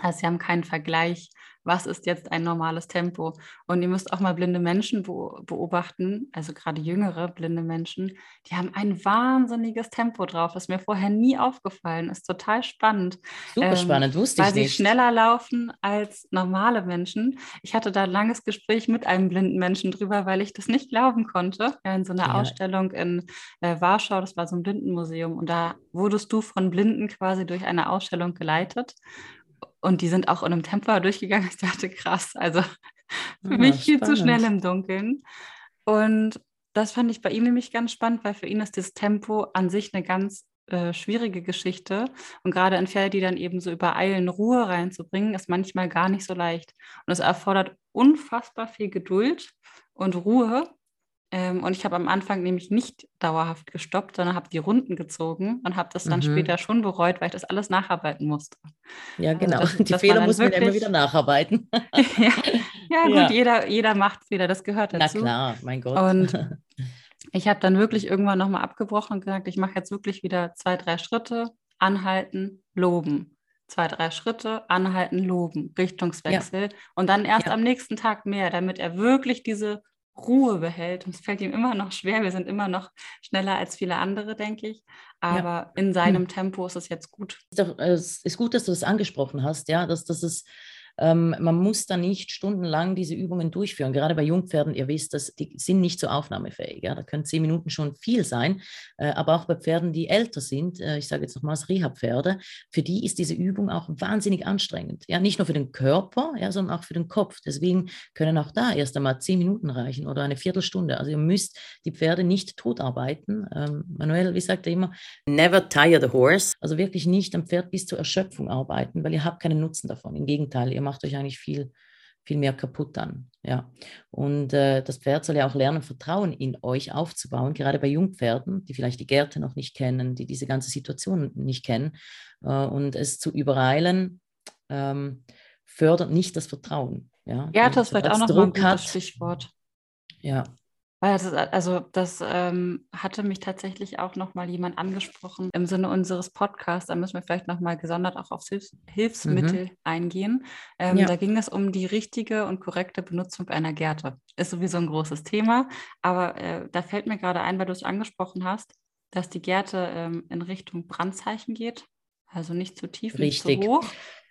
Also sie haben keinen Vergleich was ist jetzt ein normales Tempo. Und ihr müsst auch mal blinde Menschen beobachten, also gerade jüngere blinde Menschen, die haben ein wahnsinniges Tempo drauf, das mir vorher nie aufgefallen ist. Total spannend. Super ähm, spannend, wusste ich nicht. Weil sie schneller laufen als normale Menschen. Ich hatte da ein langes Gespräch mit einem blinden Menschen drüber, weil ich das nicht glauben konnte. Ja, in so einer ja. Ausstellung in äh, Warschau, das war so ein Blindenmuseum, und da wurdest du von Blinden quasi durch eine Ausstellung geleitet. Und die sind auch in einem Tempo durchgegangen. Ich dachte, krass, also für ja, mich viel zu schnell im Dunkeln. Und das fand ich bei ihm nämlich ganz spannend, weil für ihn ist das Tempo an sich eine ganz äh, schwierige Geschichte. Und gerade in Pferde, die dann eben so übereilen, Ruhe reinzubringen, ist manchmal gar nicht so leicht. Und es erfordert unfassbar viel Geduld und Ruhe, ähm, und ich habe am Anfang nämlich nicht dauerhaft gestoppt, sondern habe die Runden gezogen und habe das dann mhm. später schon bereut, weil ich das alles nacharbeiten musste. Ja, also genau. Also, dass, die dass Fehler muss man wirklich... immer wieder nacharbeiten. ja, ja, gut, ja. Jeder, jeder macht Fehler, das gehört dazu. Na klar, mein Gott. Und ich habe dann wirklich irgendwann nochmal abgebrochen und gesagt, ich mache jetzt wirklich wieder zwei, drei Schritte, anhalten, loben. Zwei, drei Schritte, anhalten, loben, Richtungswechsel ja. und dann erst ja. am nächsten Tag mehr, damit er wirklich diese Ruhe behält. Und es fällt ihm immer noch schwer. Wir sind immer noch schneller als viele andere, denke ich. Aber ja. in seinem. Tempo ist es jetzt gut. Es ist gut, dass du das angesprochen hast, ja, dass das ist ähm, man muss da nicht stundenlang diese Übungen durchführen. Gerade bei Jungpferden, ihr wisst, dass die sind nicht so aufnahmefähig. Ja? Da können zehn Minuten schon viel sein. Äh, aber auch bei Pferden, die älter sind, äh, ich sage jetzt nochmals Reha-Pferde, für die ist diese Übung auch wahnsinnig anstrengend. Ja, nicht nur für den Körper, ja, sondern auch für den Kopf. Deswegen können auch da erst einmal zehn Minuten reichen oder eine Viertelstunde. Also ihr müsst die Pferde nicht totarbeiten. Ähm, Manuel, wie sagt er immer, never tire the horse. Also wirklich nicht am Pferd bis zur Erschöpfung arbeiten, weil ihr habt keinen Nutzen davon. Im Gegenteil, ihr macht euch eigentlich viel, viel mehr kaputt an. Ja. Und äh, das Pferd soll ja auch lernen, Vertrauen in euch aufzubauen, gerade bei Jungpferden, die vielleicht die Gärte noch nicht kennen, die diese ganze Situation nicht kennen. Äh, und es zu übereilen, ähm, fördert nicht das Vertrauen. Ja, Gärte ist vielleicht auch noch Druck ein gutes Stichwort. Ja, das, also das ähm, hatte mich tatsächlich auch noch mal jemand angesprochen im Sinne unseres Podcasts. Da müssen wir vielleicht noch mal gesondert auch auf Hilfs Hilfsmittel mhm. eingehen. Ähm, ja. Da ging es um die richtige und korrekte Benutzung einer Gerte. Ist sowieso ein großes Thema, aber äh, da fällt mir gerade ein, weil du es angesprochen hast, dass die Gerte ähm, in Richtung Brandzeichen geht. Also nicht zu tief, Richtig. nicht zu hoch.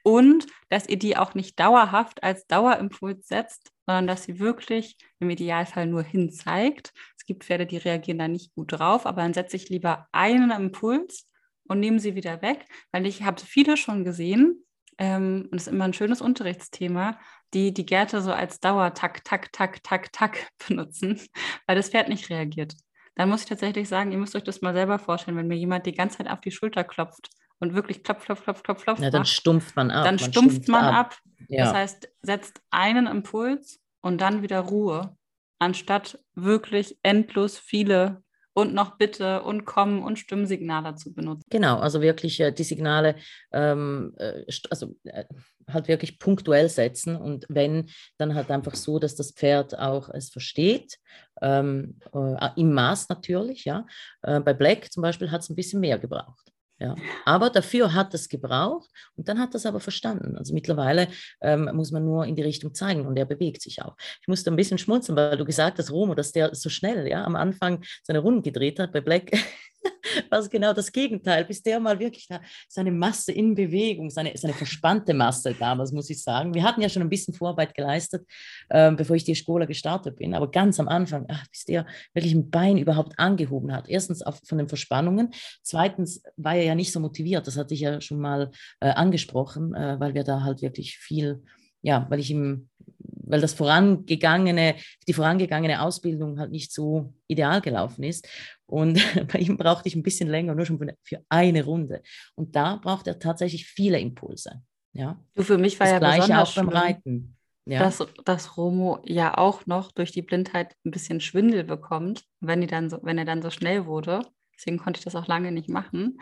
Und dass ihr die auch nicht dauerhaft als Dauerimpuls setzt, sondern dass sie wirklich im Idealfall nur hin zeigt. Es gibt Pferde, die reagieren da nicht gut drauf, aber dann setze ich lieber einen Impuls und nehme sie wieder weg, weil ich habe viele schon gesehen, ähm, und es ist immer ein schönes Unterrichtsthema, die die Gärte so als Dauertack, Tack, Tack, Tack, Tack benutzen, weil das Pferd nicht reagiert. Dann muss ich tatsächlich sagen, ihr müsst euch das mal selber vorstellen, wenn mir jemand die ganze Zeit auf die Schulter klopft und wirklich klopf, klopf, klopf, klopf, klopf. Ja, dann stumpft man ab. Dann man stumpft man ab. ab. Ja. Das heißt, setzt einen Impuls und dann wieder Ruhe, anstatt wirklich endlos viele und noch Bitte und Kommen und Stimmsignale zu benutzen. Genau, also wirklich äh, die Signale, ähm, äh, also äh, halt wirklich punktuell setzen und wenn, dann halt einfach so, dass das Pferd auch es versteht, ähm, äh, im Maß natürlich, ja. Äh, bei Black zum Beispiel hat es ein bisschen mehr gebraucht. Ja. Aber dafür hat es gebraucht und dann hat es aber verstanden. Also mittlerweile ähm, muss man nur in die Richtung zeigen und er bewegt sich auch. Ich musste ein bisschen schmunzeln, weil du gesagt hast, Romo, dass der so schnell ja, am Anfang seine Runden gedreht hat bei Black. war es genau das Gegenteil, bis der mal wirklich da seine Masse in Bewegung, seine, seine verspannte Masse damals, muss ich sagen. Wir hatten ja schon ein bisschen Vorarbeit geleistet, äh, bevor ich die Schola gestartet bin, aber ganz am Anfang, ach, bis der wirklich ein Bein überhaupt angehoben hat. Erstens auf, von den Verspannungen, zweitens war er ja nicht so motiviert, das hatte ich ja schon mal äh, angesprochen, äh, weil wir da halt wirklich viel, ja, weil ich ihm weil das vorangegangene, die vorangegangene Ausbildung halt nicht so ideal gelaufen ist. Und bei ihm brauchte ich ein bisschen länger, nur schon für eine Runde. Und da braucht er tatsächlich viele Impulse. Ja. Du, für mich war das ja gleiche auch beim Reiten. ja. dass, dass Romo ja auch noch durch die Blindheit ein bisschen Schwindel bekommt, wenn, die dann so, wenn er dann so schnell wurde. Deswegen konnte ich das auch lange nicht machen.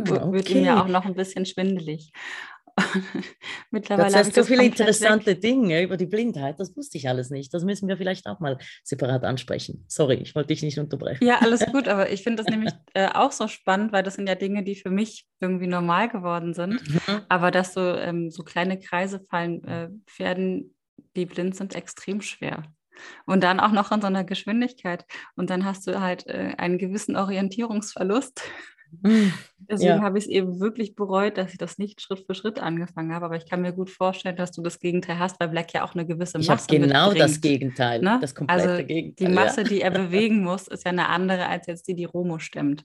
Okay. Wird ihm ja auch noch ein bisschen schwindelig. Mittlerweile das heißt so viele interessante weg. Dinge über die Blindheit, das wusste ich alles nicht. Das müssen wir vielleicht auch mal separat ansprechen. Sorry, ich wollte dich nicht unterbrechen. Ja, alles gut, aber ich finde das nämlich äh, auch so spannend, weil das sind ja Dinge, die für mich irgendwie normal geworden sind. Mhm. Aber dass so, ähm, so kleine Kreise fallen, äh, Pferden, die blind sind, extrem schwer. Und dann auch noch in so einer Geschwindigkeit. Und dann hast du halt äh, einen gewissen Orientierungsverlust. Deswegen ja. habe ich es eben wirklich bereut, dass ich das nicht Schritt für Schritt angefangen habe. Aber ich kann mir gut vorstellen, dass du das Gegenteil hast, weil Black ja auch eine gewisse Masse ich genau mitbringt. das Gegenteil, ne? das komplette also Gegenteil. Die Masse, ja. die er bewegen muss, ist ja eine andere als jetzt die, die Romo stemmt.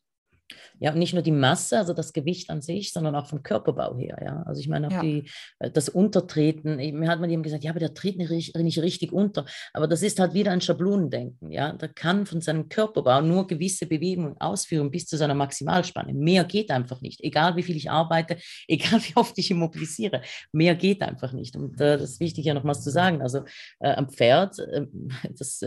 Ja, und nicht nur die Masse, also das Gewicht an sich, sondern auch vom Körperbau her. Ja? Also ich meine auch ja. die, äh, das Untertreten. Mir hat man eben gesagt, ja, aber der tritt nicht, nicht richtig unter. Aber das ist halt wieder ein Schablonendenken. Ja? Der kann von seinem Körperbau nur gewisse Bewegungen ausführen bis zu seiner Maximalspanne. Mehr geht einfach nicht. Egal wie viel ich arbeite, egal wie oft ich immobilisiere. Mehr geht einfach nicht. Und äh, das ist wichtig ja nochmals zu sagen. Also äh, am Pferd, äh, das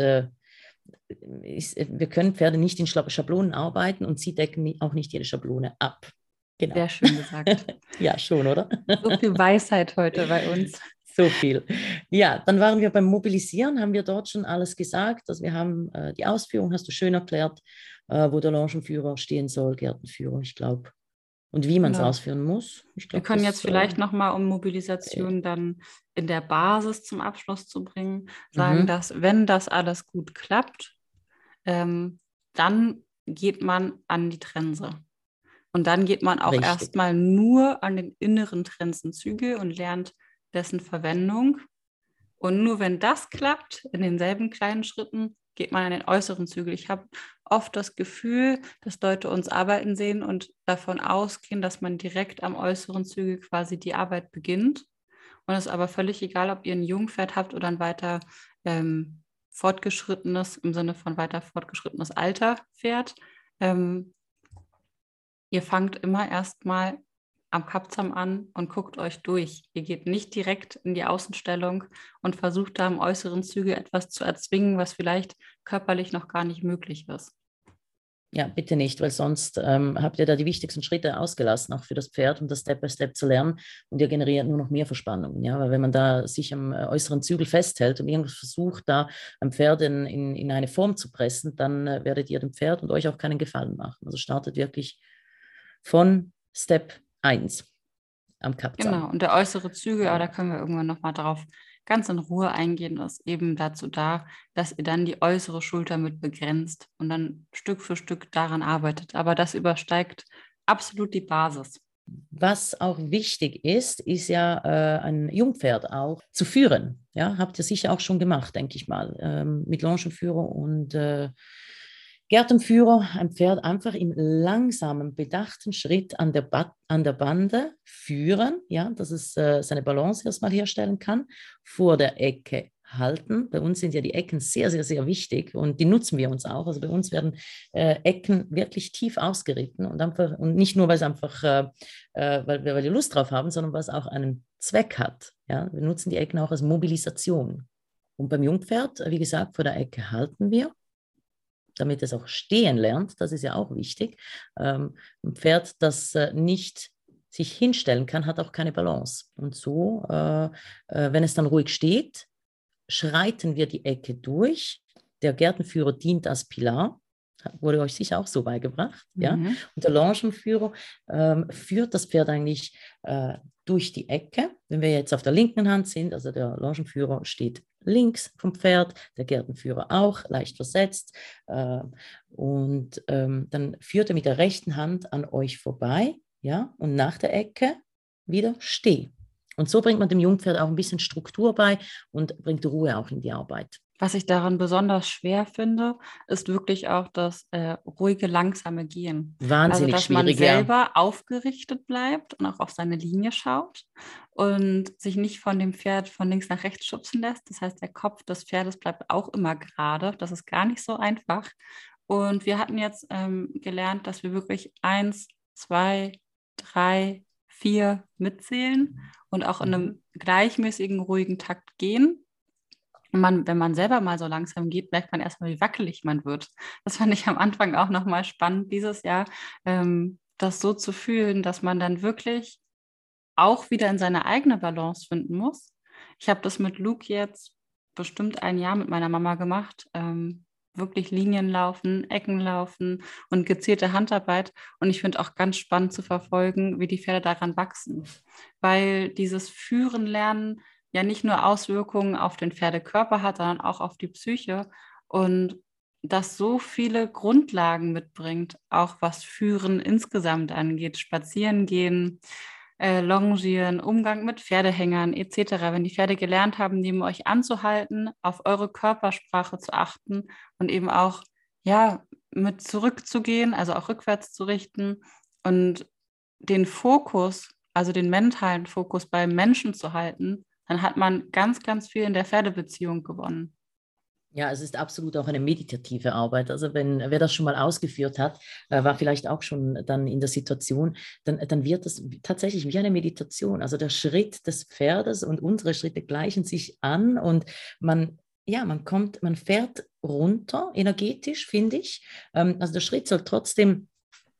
ist, wir können Pferde nicht in Schablonen arbeiten und sie decken auch nicht jede Schablone ab. Genau. Sehr schön gesagt. ja, schon, oder? So viel Weisheit heute bei uns. So viel. Ja, dann waren wir beim Mobilisieren, haben wir dort schon alles gesagt. Also wir haben äh, die Ausführung, hast du schön erklärt, äh, wo der Longenführer stehen soll, Gärtenführer, ich glaube. Und wie man es genau. ausführen muss. Glaub, wir können jetzt vielleicht nochmal, um Mobilisation äh, dann in der Basis zum Abschluss zu bringen, sagen, mhm. dass wenn das alles gut klappt, ähm, dann geht man an die Trense. Und dann geht man auch erstmal nur an den inneren Trensenzügel und lernt dessen Verwendung. Und nur wenn das klappt, in denselben kleinen Schritten, geht man an den äußeren Zügel. Ich habe oft das Gefühl, dass Leute uns arbeiten sehen und davon ausgehen, dass man direkt am äußeren Zügel quasi die Arbeit beginnt. Und es ist aber völlig egal, ob ihr ein Jungpferd habt oder ein weiter ähm, fortgeschrittenes, im Sinne von weiter fortgeschrittenes Alter Pferd. Ähm, ihr fangt immer erstmal am Kapzam an und guckt euch durch. Ihr geht nicht direkt in die Außenstellung und versucht da im äußeren Zügel etwas zu erzwingen, was vielleicht körperlich noch gar nicht möglich ist. Ja, bitte nicht, weil sonst ähm, habt ihr da die wichtigsten Schritte ausgelassen, auch für das Pferd, um das Step by Step zu lernen. Und ihr generiert nur noch mehr Verspannungen. Ja? Weil wenn man da sich am äh, äußeren Zügel festhält und irgendwas versucht, da ein Pferd in, in, in eine Form zu pressen, dann äh, werdet ihr dem Pferd und euch auch keinen Gefallen machen. Also startet wirklich von Step 1 am Kapzahn. Genau, und der äußere Zügel, aber da können wir irgendwann nochmal drauf ganz in Ruhe eingehen, ist eben dazu da, dass ihr dann die äußere Schulter mit begrenzt und dann Stück für Stück daran arbeitet. Aber das übersteigt absolut die Basis. Was auch wichtig ist, ist ja äh, ein Jungpferd auch zu führen. Ja, habt ihr sicher auch schon gemacht, denke ich mal, ähm, mit Longenführer und äh, Gärtenführer, ein Pferd einfach im langsamen, bedachten Schritt an der, ba an der Bande führen, ja, dass es äh, seine Balance erstmal herstellen kann, vor der Ecke halten. Bei uns sind ja die Ecken sehr, sehr, sehr wichtig und die nutzen wir uns auch. Also bei uns werden äh, Ecken wirklich tief ausgeritten und einfach und nicht nur, weil es einfach, äh, äh weil, wir, weil wir Lust drauf haben, sondern weil es auch einen Zweck hat. Ja? Wir nutzen die Ecken auch als Mobilisation. Und beim Jungpferd, wie gesagt, vor der Ecke halten wir damit es auch stehen lernt, das ist ja auch wichtig. Ähm, ein Pferd, das äh, nicht sich hinstellen kann, hat auch keine Balance. Und so, äh, äh, wenn es dann ruhig steht, schreiten wir die Ecke durch. Der Gärtenführer dient als Pilar, wurde euch sicher auch so beigebracht. Mhm. Ja? Und der Longenführer ähm, führt das Pferd eigentlich äh, durch die Ecke. Wenn wir jetzt auf der linken Hand sind, also der Longenführer steht links vom Pferd, der Gärtenführer auch, leicht versetzt. Äh, und ähm, dann führt er mit der rechten Hand an euch vorbei, ja, und nach der Ecke wieder steh. Und so bringt man dem Jungpferd auch ein bisschen Struktur bei und bringt Ruhe auch in die Arbeit. Was ich daran besonders schwer finde, ist wirklich auch das äh, ruhige, langsame Gehen. Wahnsinnig also, dass man selber aufgerichtet bleibt und auch auf seine Linie schaut und sich nicht von dem Pferd von links nach rechts schubsen lässt. Das heißt, der Kopf des Pferdes bleibt auch immer gerade. Das ist gar nicht so einfach. Und wir hatten jetzt ähm, gelernt, dass wir wirklich eins, zwei, drei, vier mitzählen und auch in einem mhm. gleichmäßigen, ruhigen Takt gehen man, wenn man selber mal so langsam geht, merkt man erstmal, wie wackelig man wird. Das fand ich am Anfang auch nochmal spannend dieses Jahr, ähm, das so zu fühlen, dass man dann wirklich auch wieder in seine eigene Balance finden muss. Ich habe das mit Luke jetzt bestimmt ein Jahr mit meiner Mama gemacht. Ähm, wirklich Linien laufen, Ecken laufen und gezielte Handarbeit. Und ich finde auch ganz spannend zu verfolgen, wie die Pferde daran wachsen. Weil dieses Führen lernen ja nicht nur Auswirkungen auf den Pferdekörper hat, sondern auch auf die Psyche. Und das so viele Grundlagen mitbringt, auch was Führen insgesamt angeht, Spazieren gehen, äh, Longieren, Umgang mit Pferdehängern etc. Wenn die Pferde gelernt haben, neben euch anzuhalten, auf eure Körpersprache zu achten und eben auch ja mit zurückzugehen, also auch rückwärts zu richten und den Fokus, also den mentalen Fokus beim Menschen zu halten, dann hat man ganz, ganz viel in der Pferdebeziehung gewonnen. Ja, es ist absolut auch eine meditative Arbeit. Also wenn wer das schon mal ausgeführt hat, äh, war vielleicht auch schon dann in der Situation, dann, dann wird das tatsächlich wie eine Meditation. Also der Schritt des Pferdes und unsere Schritte gleichen sich an und man ja, man kommt, man fährt runter energetisch, finde ich. Ähm, also der Schritt soll trotzdem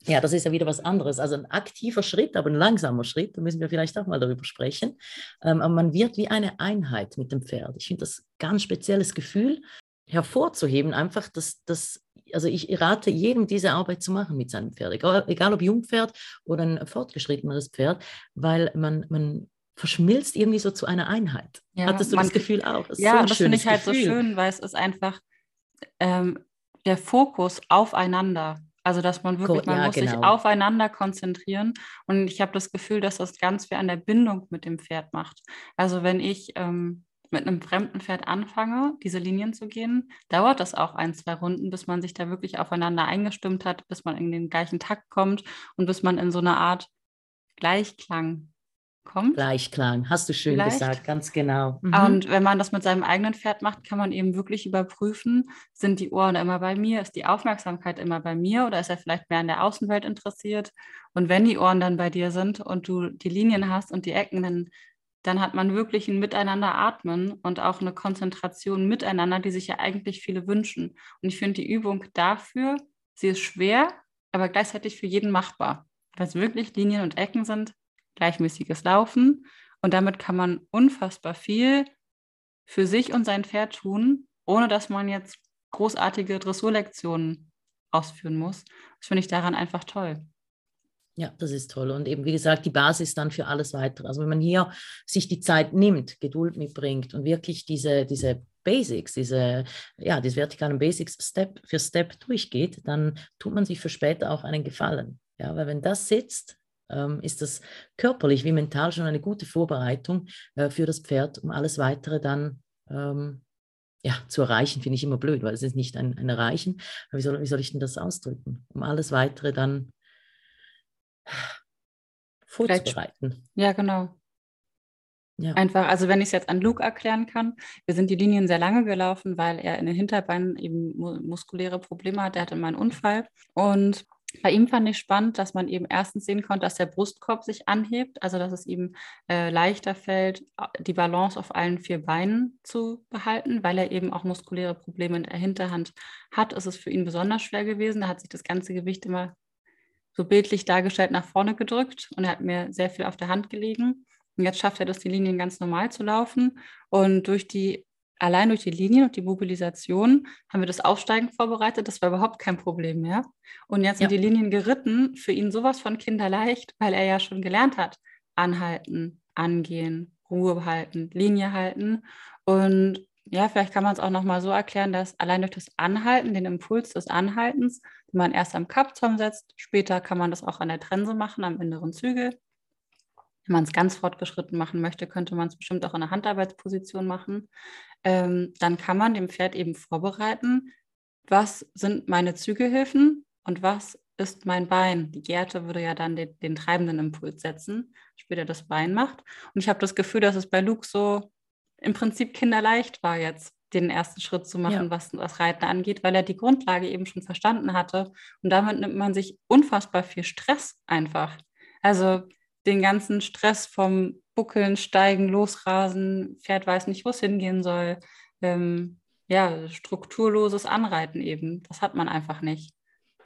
ja, das ist ja wieder was anderes. Also ein aktiver Schritt, aber ein langsamer Schritt. Da müssen wir vielleicht auch mal darüber sprechen. Ähm, aber man wird wie eine Einheit mit dem Pferd. Ich finde das ganz spezielles Gefühl hervorzuheben, einfach, dass das, also ich rate jedem, diese Arbeit zu machen mit seinem Pferd, egal, egal ob Jungpferd oder ein fortgeschritteneres Pferd, weil man, man verschmilzt irgendwie so zu einer Einheit. Ja, Hattest du man, das Gefühl auch? Das ja, so das finde ich halt Gefühl. so schön, weil es ist einfach ähm, der Fokus aufeinander. Also, dass man wirklich, man ja, muss genau. sich aufeinander konzentrieren. Und ich habe das Gefühl, dass das ganz viel an der Bindung mit dem Pferd macht. Also, wenn ich ähm, mit einem fremden Pferd anfange, diese Linien zu gehen, dauert das auch ein, zwei Runden, bis man sich da wirklich aufeinander eingestimmt hat, bis man in den gleichen Takt kommt und bis man in so eine Art Gleichklang kommt. Gleichklang, hast du schön Vielleicht. gesagt, ganz genau. Mhm. Und wenn man das mit seinem eigenen Pferd macht, kann man eben wirklich überprüfen, sind die Ohren immer bei mir, ist die Aufmerksamkeit immer bei mir oder ist er vielleicht mehr an der Außenwelt interessiert? Und wenn die Ohren dann bei dir sind und du die Linien hast und die Ecken, dann dann hat man wirklich ein Miteinander atmen und auch eine Konzentration miteinander, die sich ja eigentlich viele wünschen. Und ich finde die Übung dafür, sie ist schwer, aber gleichzeitig für jeden machbar, weil es wirklich Linien und Ecken sind, gleichmäßiges Laufen und damit kann man unfassbar viel für sich und sein Pferd tun, ohne dass man jetzt großartige Dressurlektionen ausführen muss. Das finde ich daran einfach toll. Ja, das ist toll. Und eben, wie gesagt, die Basis dann für alles weitere. Also wenn man hier sich die Zeit nimmt, Geduld mitbringt und wirklich diese, diese Basics, diese, ja, diese vertikalen Basics Step für Step durchgeht, dann tut man sich für später auch einen Gefallen. Ja, weil wenn das sitzt, ähm, ist das körperlich wie mental schon eine gute Vorbereitung äh, für das Pferd, um alles weitere dann ähm, ja, zu erreichen, finde ich immer blöd, weil es ist nicht ein, ein Erreichen. Aber wie soll, wie soll ich denn das ausdrücken? Um alles weitere dann vorzubereiten. Ja, genau. Ja. Einfach, also wenn ich es jetzt an Luke erklären kann, wir sind die Linien sehr lange gelaufen, weil er in den Hinterbeinen eben muskuläre Probleme hat. Er hatte mal einen Unfall. Und bei ihm fand ich spannend, dass man eben erstens sehen konnte, dass der Brustkorb sich anhebt, also dass es ihm äh, leichter fällt, die Balance auf allen vier Beinen zu behalten, weil er eben auch muskuläre Probleme in der Hinterhand hat. Ist es für ihn besonders schwer gewesen. Da hat sich das ganze Gewicht immer so bildlich dargestellt nach vorne gedrückt und er hat mir sehr viel auf der Hand gelegen. Und jetzt schafft er das, die Linien ganz normal zu laufen. Und durch die, allein durch die Linien und die Mobilisation haben wir das Aufsteigen vorbereitet. Das war überhaupt kein Problem mehr. Und jetzt ja. sind die Linien geritten, für ihn sowas von kinderleicht, weil er ja schon gelernt hat. Anhalten, angehen, Ruhe halten, Linie halten. Und ja, vielleicht kann man es auch nochmal so erklären, dass allein durch das Anhalten, den Impuls des Anhaltens, den man erst am Kappzaum setzt, später kann man das auch an der Trense machen, am inneren Zügel. Wenn man es ganz fortgeschritten machen möchte, könnte man es bestimmt auch in der Handarbeitsposition machen. Ähm, dann kann man dem Pferd eben vorbereiten, was sind meine Zügelhilfen und was ist mein Bein. Die Gerte würde ja dann den, den treibenden Impuls setzen, später das Bein macht. Und ich habe das Gefühl, dass es bei Luke so im Prinzip kinderleicht war jetzt, den ersten Schritt zu machen, ja. was das Reiten angeht, weil er die Grundlage eben schon verstanden hatte. Und damit nimmt man sich unfassbar viel Stress einfach. Also den ganzen Stress vom Buckeln, Steigen, Losrasen, Pferd weiß nicht, wo es hingehen soll, ähm, ja, strukturloses Anreiten eben. Das hat man einfach nicht.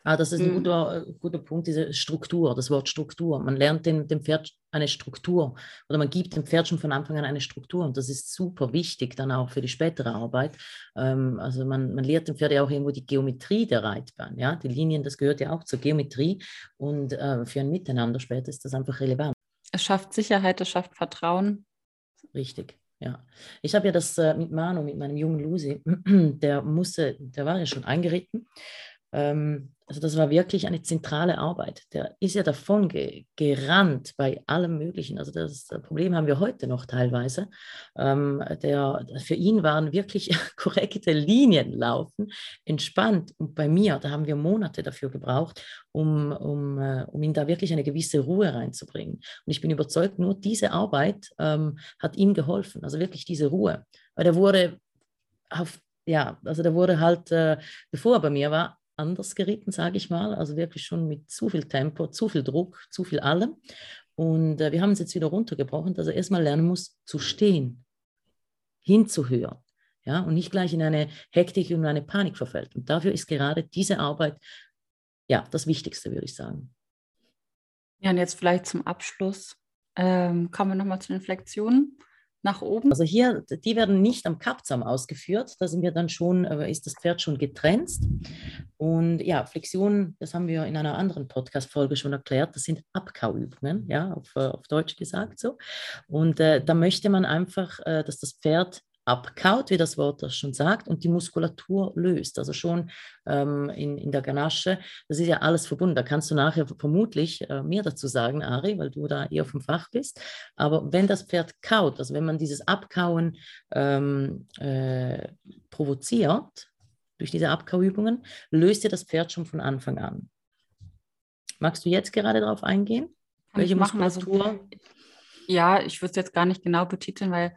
Ah, das ist ein mhm. guter, äh, guter Punkt, diese Struktur, das Wort Struktur. Man lernt dem, dem Pferd eine Struktur oder man gibt dem Pferd schon von Anfang an eine Struktur und das ist super wichtig dann auch für die spätere Arbeit. Ähm, also man, man lehrt dem Pferd ja auch irgendwo die Geometrie der Reitbahn. Ja? Die Linien, das gehört ja auch zur Geometrie und äh, für ein Miteinander später ist das einfach relevant. Es schafft Sicherheit, es schafft Vertrauen. Richtig. Ja, ich habe ja das äh, mit Manu, mit meinem jungen Lucy, der musste, der war ja schon eingeritten ähm, also das war wirklich eine zentrale Arbeit. Der ist ja davon ge gerannt bei allem Möglichen. Also das, Problem haben wir heute noch teilweise. Ähm, der, für ihn waren wirklich korrekte Linien laufen, entspannt. Und bei mir, da haben wir Monate dafür gebraucht, um, um, äh, um ihn da wirklich eine gewisse Ruhe reinzubringen. Und ich bin überzeugt, nur diese Arbeit ähm, hat ihm geholfen. Also wirklich diese Ruhe. Weil er wurde auf ja, also der wurde halt, äh, bevor er bei mir war, anders geritten, sage ich mal. Also wirklich schon mit zu viel Tempo, zu viel Druck, zu viel allem. Und äh, wir haben es jetzt wieder runtergebrochen, dass er erstmal lernen muss zu stehen, hinzuhören. Ja, und nicht gleich in eine Hektik und eine Panik verfällt. Und dafür ist gerade diese Arbeit ja das Wichtigste, würde ich sagen. Ja, und jetzt vielleicht zum Abschluss ähm, kommen wir nochmal zu den Flexionen nach oben? Also hier, die werden nicht am Kappzaum ausgeführt. Da sind wir dann schon, äh, ist das Pferd schon getrennt. Und ja, Flexion, das haben wir in einer anderen Podcast-Folge schon erklärt, das sind Abkauübungen, ja, auf, äh, auf Deutsch gesagt so. Und äh, da möchte man einfach, äh, dass das Pferd abkaut, wie das Wort das schon sagt, und die Muskulatur löst. Also schon ähm, in, in der Ganasche, das ist ja alles verbunden. Da kannst du nachher vermutlich äh, mehr dazu sagen, Ari, weil du da eher vom Fach bist. Aber wenn das Pferd kaut, also wenn man dieses Abkauen ähm, äh, provoziert, durch diese Abkauübungen, löst dir das Pferd schon von Anfang an. Magst du jetzt gerade darauf eingehen? Kann Welche also Muskulatur? Also, ja, ich würde es jetzt gar nicht genau betiteln, weil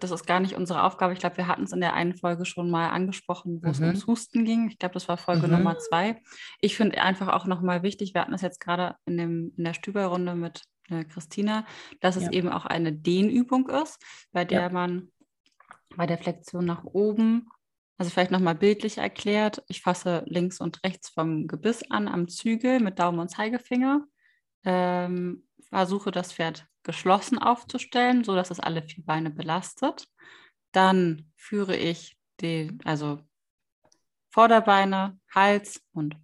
das ist gar nicht unsere Aufgabe. Ich glaube, wir hatten es in der einen Folge schon mal angesprochen, wo mhm. es ums Husten ging. Ich glaube, das war Folge mhm. Nummer zwei. Ich finde einfach auch nochmal wichtig, wir hatten das jetzt gerade in, in der Stüberrunde mit äh, Christina, dass es ja. eben auch eine Dehnübung ist, bei der ja. man bei der Flexion nach oben, also vielleicht nochmal bildlich erklärt, ich fasse links und rechts vom Gebiss an am Zügel mit Daumen und Zeigefinger, ähm, versuche das Pferd geschlossen aufzustellen, sodass es alle vier Beine belastet. Dann führe ich die, also Vorderbeine, Hals und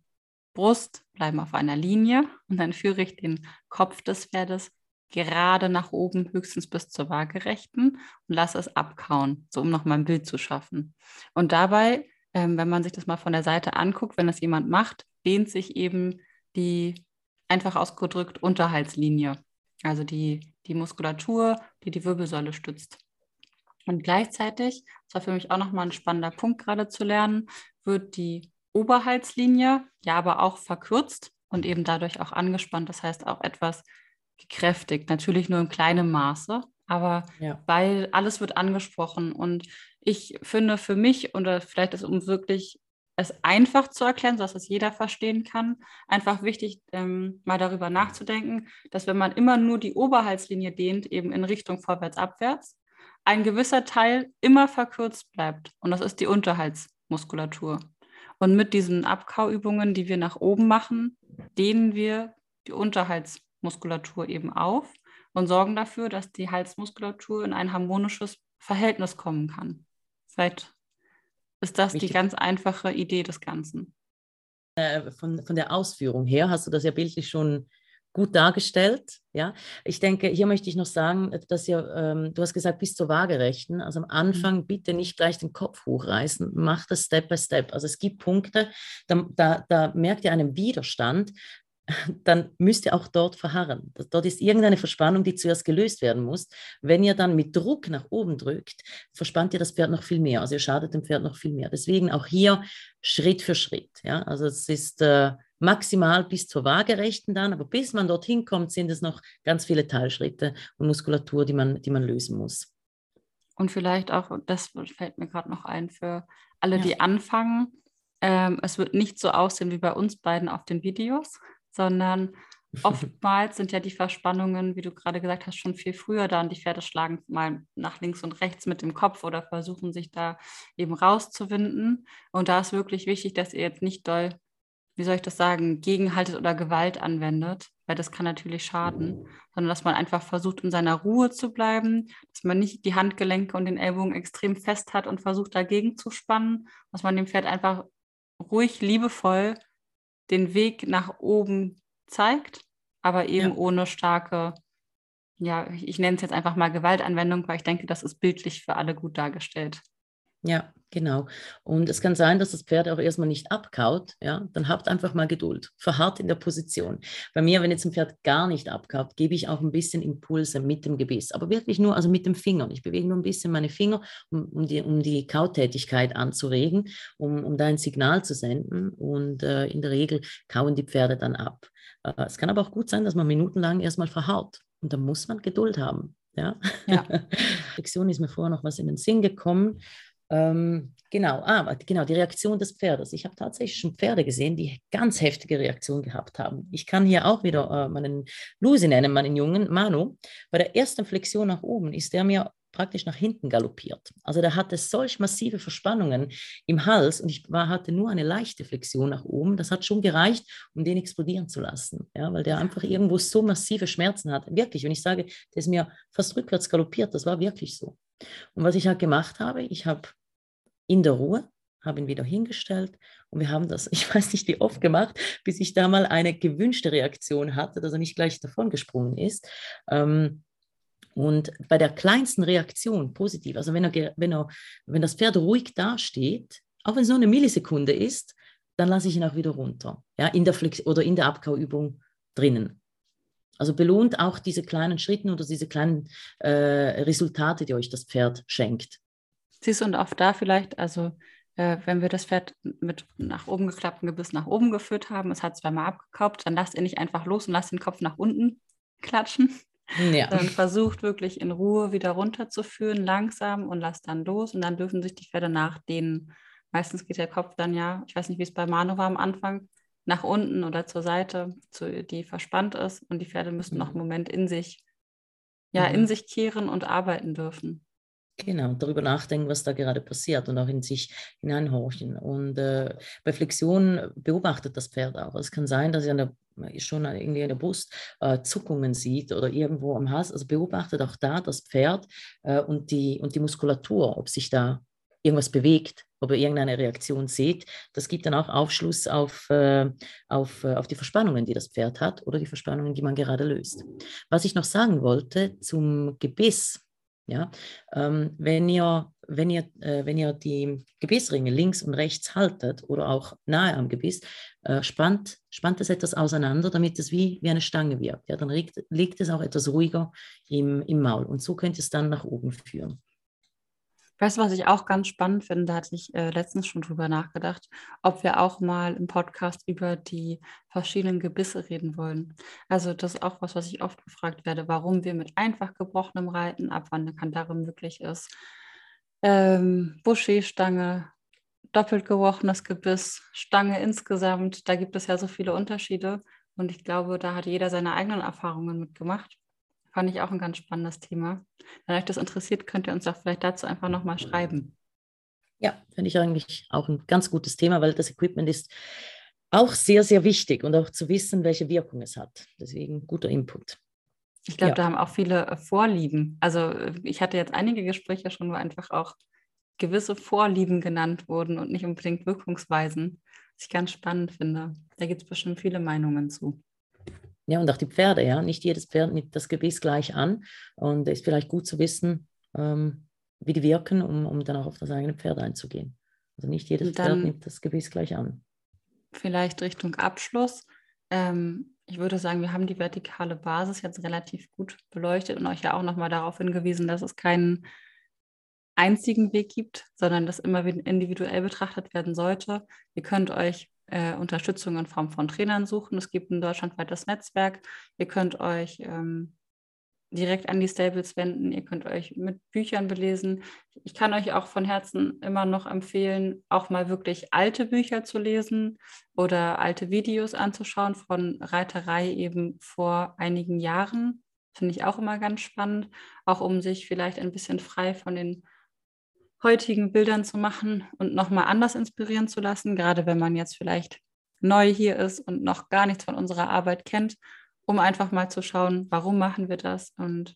Brust bleiben auf einer Linie und dann führe ich den Kopf des Pferdes gerade nach oben, höchstens bis zur Waagerechten und lasse es abkauen, so um nochmal ein Bild zu schaffen. Und dabei, ähm, wenn man sich das mal von der Seite anguckt, wenn das jemand macht, dehnt sich eben die einfach ausgedrückt Unterhaltslinie also die, die Muskulatur, die die Wirbelsäule stützt. Und gleichzeitig, das war für mich auch nochmal ein spannender Punkt gerade zu lernen, wird die Oberhalslinie ja aber auch verkürzt und eben dadurch auch angespannt, das heißt auch etwas gekräftigt, natürlich nur in kleinem Maße, aber ja. weil alles wird angesprochen und ich finde für mich, oder vielleicht ist um wirklich es einfach zu erklären, sodass es jeder verstehen kann. Einfach wichtig, ähm, mal darüber nachzudenken, dass wenn man immer nur die Oberhalslinie dehnt, eben in Richtung vorwärts-abwärts, ein gewisser Teil immer verkürzt bleibt. Und das ist die Unterhaltsmuskulatur. Und mit diesen Abkauübungen, die wir nach oben machen, dehnen wir die Unterhaltsmuskulatur eben auf und sorgen dafür, dass die Halsmuskulatur in ein harmonisches Verhältnis kommen kann. Vielleicht ist das die ganz einfache Idee des Ganzen? Äh, von, von der Ausführung her hast du das ja bildlich schon gut dargestellt. Ja, ich denke, hier möchte ich noch sagen, dass ihr, ähm, du hast gesagt, bis zur Waagerechten. Also am Anfang mhm. bitte nicht gleich den Kopf hochreißen, mach das Step by Step. Also es gibt Punkte, da, da, da merkt ihr einen Widerstand, dann müsst ihr auch dort verharren. Dort ist irgendeine Verspannung, die zuerst gelöst werden muss. Wenn ihr dann mit Druck nach oben drückt, verspannt ihr das Pferd noch viel mehr. Also ihr schadet dem Pferd noch viel mehr. Deswegen auch hier Schritt für Schritt. Ja? Also es ist äh, maximal bis zur Waagerechten dann, aber bis man dorthin kommt, sind es noch ganz viele Teilschritte und Muskulatur, die man, die man lösen muss. Und vielleicht auch, das fällt mir gerade noch ein, für alle, ja. die anfangen, ähm, es wird nicht so aussehen wie bei uns beiden auf den Videos sondern oftmals sind ja die Verspannungen, wie du gerade gesagt hast, schon viel früher da und die Pferde schlagen mal nach links und rechts mit dem Kopf oder versuchen sich da eben rauszuwinden. Und da ist wirklich wichtig, dass ihr jetzt nicht doll, wie soll ich das sagen, gegenhaltet oder Gewalt anwendet, weil das kann natürlich schaden, sondern dass man einfach versucht, in seiner Ruhe zu bleiben, dass man nicht die Handgelenke und den Ellbogen extrem fest hat und versucht, dagegen zu spannen, dass man dem Pferd einfach ruhig, liebevoll den Weg nach oben zeigt, aber eben ja. ohne starke, ja, ich nenne es jetzt einfach mal Gewaltanwendung, weil ich denke, das ist bildlich für alle gut dargestellt. Ja, genau. Und es kann sein, dass das Pferd auch erstmal nicht abkaut. Ja, dann habt einfach mal Geduld. Verharrt in der Position. Bei mir, wenn jetzt ein Pferd gar nicht abkaut, gebe ich auch ein bisschen Impulse mit dem Gebiss. Aber wirklich nur, also mit dem Finger. Ich bewege nur ein bisschen meine Finger, um, um, die, um die Kautätigkeit anzuregen, um, um da ein Signal zu senden. Und äh, in der Regel kauen die Pferde dann ab. Äh, es kann aber auch gut sein, dass man minutenlang erstmal verharrt. Und da muss man Geduld haben. Ja. ja. Ist mir vorher noch was in den Sinn gekommen. Ähm, genau, ah, genau, die Reaktion des Pferdes. Ich habe tatsächlich schon Pferde gesehen, die ganz heftige Reaktionen gehabt haben. Ich kann hier auch wieder äh, meinen Lusi nennen, meinen Jungen, Manu. Bei der ersten Flexion nach oben ist der mir praktisch nach hinten galoppiert. Also der hatte solch massive Verspannungen im Hals und ich war, hatte nur eine leichte Flexion nach oben. Das hat schon gereicht, um den explodieren zu lassen, ja, weil der einfach irgendwo so massive Schmerzen hat. Wirklich, wenn ich sage, der ist mir fast rückwärts galoppiert, das war wirklich so. Und was ich halt gemacht habe, ich habe in der Ruhe, habe ihn wieder hingestellt und wir haben das, ich weiß nicht wie oft gemacht, bis ich da mal eine gewünschte Reaktion hatte, dass er nicht gleich davon gesprungen ist. Ähm, und bei der kleinsten Reaktion positiv, also wenn, er, wenn, er, wenn das Pferd ruhig dasteht, auch wenn es nur eine Millisekunde ist, dann lasse ich ihn auch wieder runter, ja, in der Flex oder in der Abkauübung drinnen. Also belohnt auch diese kleinen Schritte oder diese kleinen äh, Resultate, die euch das Pferd schenkt. Siehst du, und auch da vielleicht, also äh, wenn wir das Pferd mit nach oben geklappten Gebiss nach oben geführt haben, es hat zweimal abgekauft, dann lasst ihr nicht einfach los und lasst den Kopf nach unten klatschen. Ja. Dann versucht wirklich in Ruhe wieder runterzuführen, langsam und lasst dann los und dann dürfen sich die Pferde nachdehnen. Meistens geht der Kopf dann ja, ich weiß nicht, wie es bei Manu war am Anfang, nach unten oder zur Seite, zu, die verspannt ist und die Pferde müssen mhm. noch einen Moment in sich, ja, mhm. in sich kehren und arbeiten dürfen. Genau, darüber nachdenken, was da gerade passiert und auch in sich hineinhorchen. Und äh, bei Flexion beobachtet das Pferd auch. Es kann sein, dass er der, schon irgendwie in der Brust äh, Zuckungen sieht oder irgendwo am Hals. Also beobachtet auch da das Pferd äh, und, die, und die Muskulatur, ob sich da irgendwas bewegt, ob ihr irgendeine Reaktion seht. Das gibt dann auch Aufschluss auf, äh, auf, äh, auf die Verspannungen, die das Pferd hat oder die Verspannungen, die man gerade löst. Was ich noch sagen wollte zum Gebiss, ja, ähm, wenn ihr, wenn ihr, äh, wenn ihr die Gebissringe links und rechts haltet oder auch nahe am Gebiss, äh, spannt, spannt es etwas auseinander, damit es wie, wie eine Stange wirkt. Ja, dann liegt, liegt es auch etwas ruhiger im, im Maul und so könnt ihr es dann nach oben führen. Weißt du, was ich auch ganz spannend finde, da hatte ich äh, letztens schon drüber nachgedacht, ob wir auch mal im Podcast über die verschiedenen Gebisse reden wollen. Also das ist auch was, was ich oft gefragt werde, warum wir mit einfach gebrochenem reiten, ab wann eine Kandare möglich ist. Ähm, Boucher-Stange, doppelt gebrochenes Gebiss, Stange insgesamt, da gibt es ja so viele Unterschiede. Und ich glaube, da hat jeder seine eigenen Erfahrungen mitgemacht. Fand ich auch ein ganz spannendes Thema. Wenn euch das interessiert, könnt ihr uns doch vielleicht dazu einfach nochmal schreiben. Ja, finde ich eigentlich auch ein ganz gutes Thema, weil das Equipment ist auch sehr, sehr wichtig und auch zu wissen, welche Wirkung es hat. Deswegen guter Input. Ich glaube, ja. da haben auch viele äh, Vorlieben. Also äh, ich hatte jetzt einige Gespräche schon, wo einfach auch gewisse Vorlieben genannt wurden und nicht unbedingt Wirkungsweisen, was ich ganz spannend finde. Da gibt es bestimmt viele Meinungen zu. Ja, und auch die Pferde, ja. Nicht jedes Pferd nimmt das Gebiss gleich an. Und es ist vielleicht gut zu wissen, ähm, wie die wirken, um, um dann auch auf das eigene Pferd einzugehen. Also nicht jedes Pferd nimmt das Gebiss gleich an. Vielleicht Richtung Abschluss. Ähm, ich würde sagen, wir haben die vertikale Basis jetzt relativ gut beleuchtet und euch ja auch nochmal darauf hingewiesen, dass es keinen einzigen Weg gibt, sondern dass immer individuell betrachtet werden sollte. Ihr könnt euch äh, Unterstützung in Form von Trainern suchen. Es gibt ein deutschlandweites Netzwerk. Ihr könnt euch ähm, direkt an die Stables wenden. Ihr könnt euch mit Büchern belesen. Ich kann euch auch von Herzen immer noch empfehlen, auch mal wirklich alte Bücher zu lesen oder alte Videos anzuschauen von Reiterei eben vor einigen Jahren. Finde ich auch immer ganz spannend, auch um sich vielleicht ein bisschen frei von den heutigen Bildern zu machen und nochmal anders inspirieren zu lassen, gerade wenn man jetzt vielleicht neu hier ist und noch gar nichts von unserer Arbeit kennt um einfach mal zu schauen, warum machen wir das und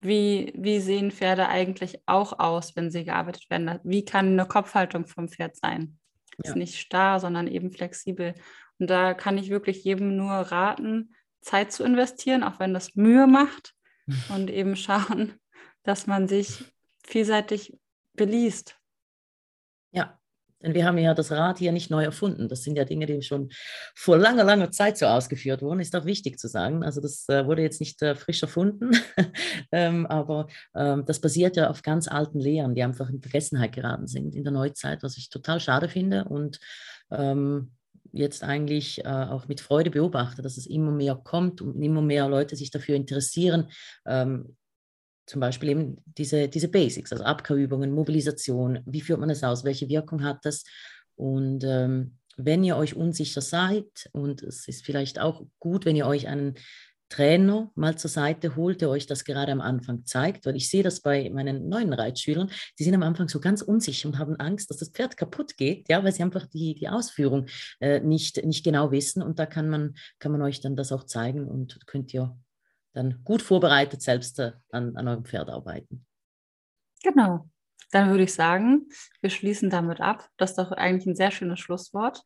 wie, wie sehen Pferde eigentlich auch aus, wenn sie gearbeitet werden? Wie kann eine Kopfhaltung vom Pferd sein? Ja. Ist nicht starr, sondern eben flexibel. Und da kann ich wirklich jedem nur raten, Zeit zu investieren, auch wenn das Mühe macht und eben schauen, dass man sich vielseitig beliest. Ja, denn wir haben ja das Rad hier nicht neu erfunden. Das sind ja Dinge, die schon vor langer, langer Zeit so ausgeführt wurden. Ist auch wichtig zu sagen. Also das äh, wurde jetzt nicht äh, frisch erfunden, ähm, aber ähm, das basiert ja auf ganz alten Lehren, die einfach in Vergessenheit geraten sind in der Neuzeit, was ich total schade finde und ähm, jetzt eigentlich äh, auch mit Freude beobachte, dass es immer mehr kommt und immer mehr Leute sich dafür interessieren, zum Beispiel eben diese, diese Basics, also Abkehrübungen, Mobilisation, wie führt man es aus, welche Wirkung hat das? Und ähm, wenn ihr euch unsicher seid, und es ist vielleicht auch gut, wenn ihr euch einen Trainer mal zur Seite holt, der euch das gerade am Anfang zeigt, weil ich sehe das bei meinen neuen Reitschülern, die sind am Anfang so ganz unsicher und haben Angst, dass das Pferd kaputt geht, ja, weil sie einfach die, die Ausführung äh, nicht, nicht genau wissen und da kann man, kann man euch dann das auch zeigen und könnt ihr dann gut vorbereitet selbst äh, an, an eurem Pferd arbeiten. Genau. Dann würde ich sagen, wir schließen damit ab. Das ist doch eigentlich ein sehr schönes Schlusswort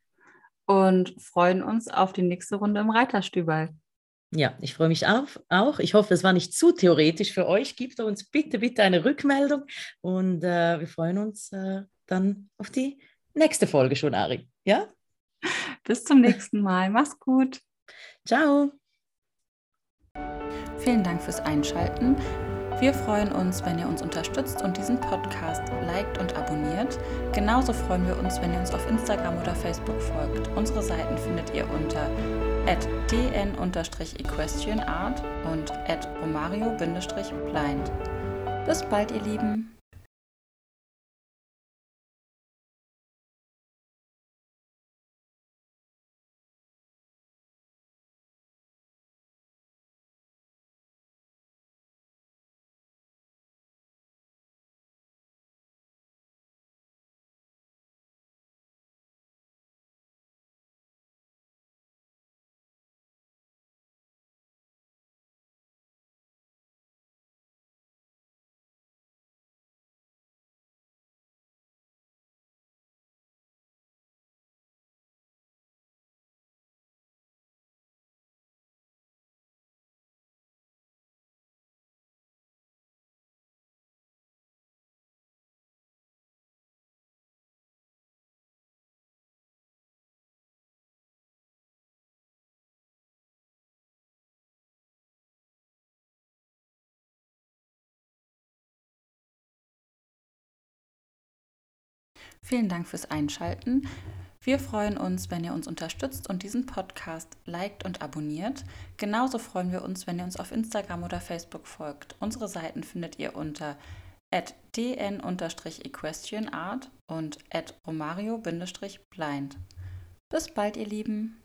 und freuen uns auf die nächste Runde im Reiterstübel. Ja, ich freue mich auch, auch. Ich hoffe, es war nicht zu theoretisch für euch. Gebt uns bitte, bitte eine Rückmeldung und äh, wir freuen uns äh, dann auf die nächste Folge schon, Ari. Ja? Bis zum nächsten Mal. Mach's gut. Ciao. Vielen Dank fürs Einschalten. Wir freuen uns, wenn ihr uns unterstützt und diesen Podcast liked und abonniert. Genauso freuen wir uns, wenn ihr uns auf Instagram oder Facebook folgt. Unsere Seiten findet ihr unter dn-equestrianart und romario-blind. Bis bald, ihr Lieben! Vielen Dank fürs Einschalten. Wir freuen uns, wenn ihr uns unterstützt und diesen Podcast liked und abonniert. Genauso freuen wir uns, wenn ihr uns auf Instagram oder Facebook folgt. Unsere Seiten findet ihr unter dn-equestrianart und romario-blind. Bis bald, ihr Lieben!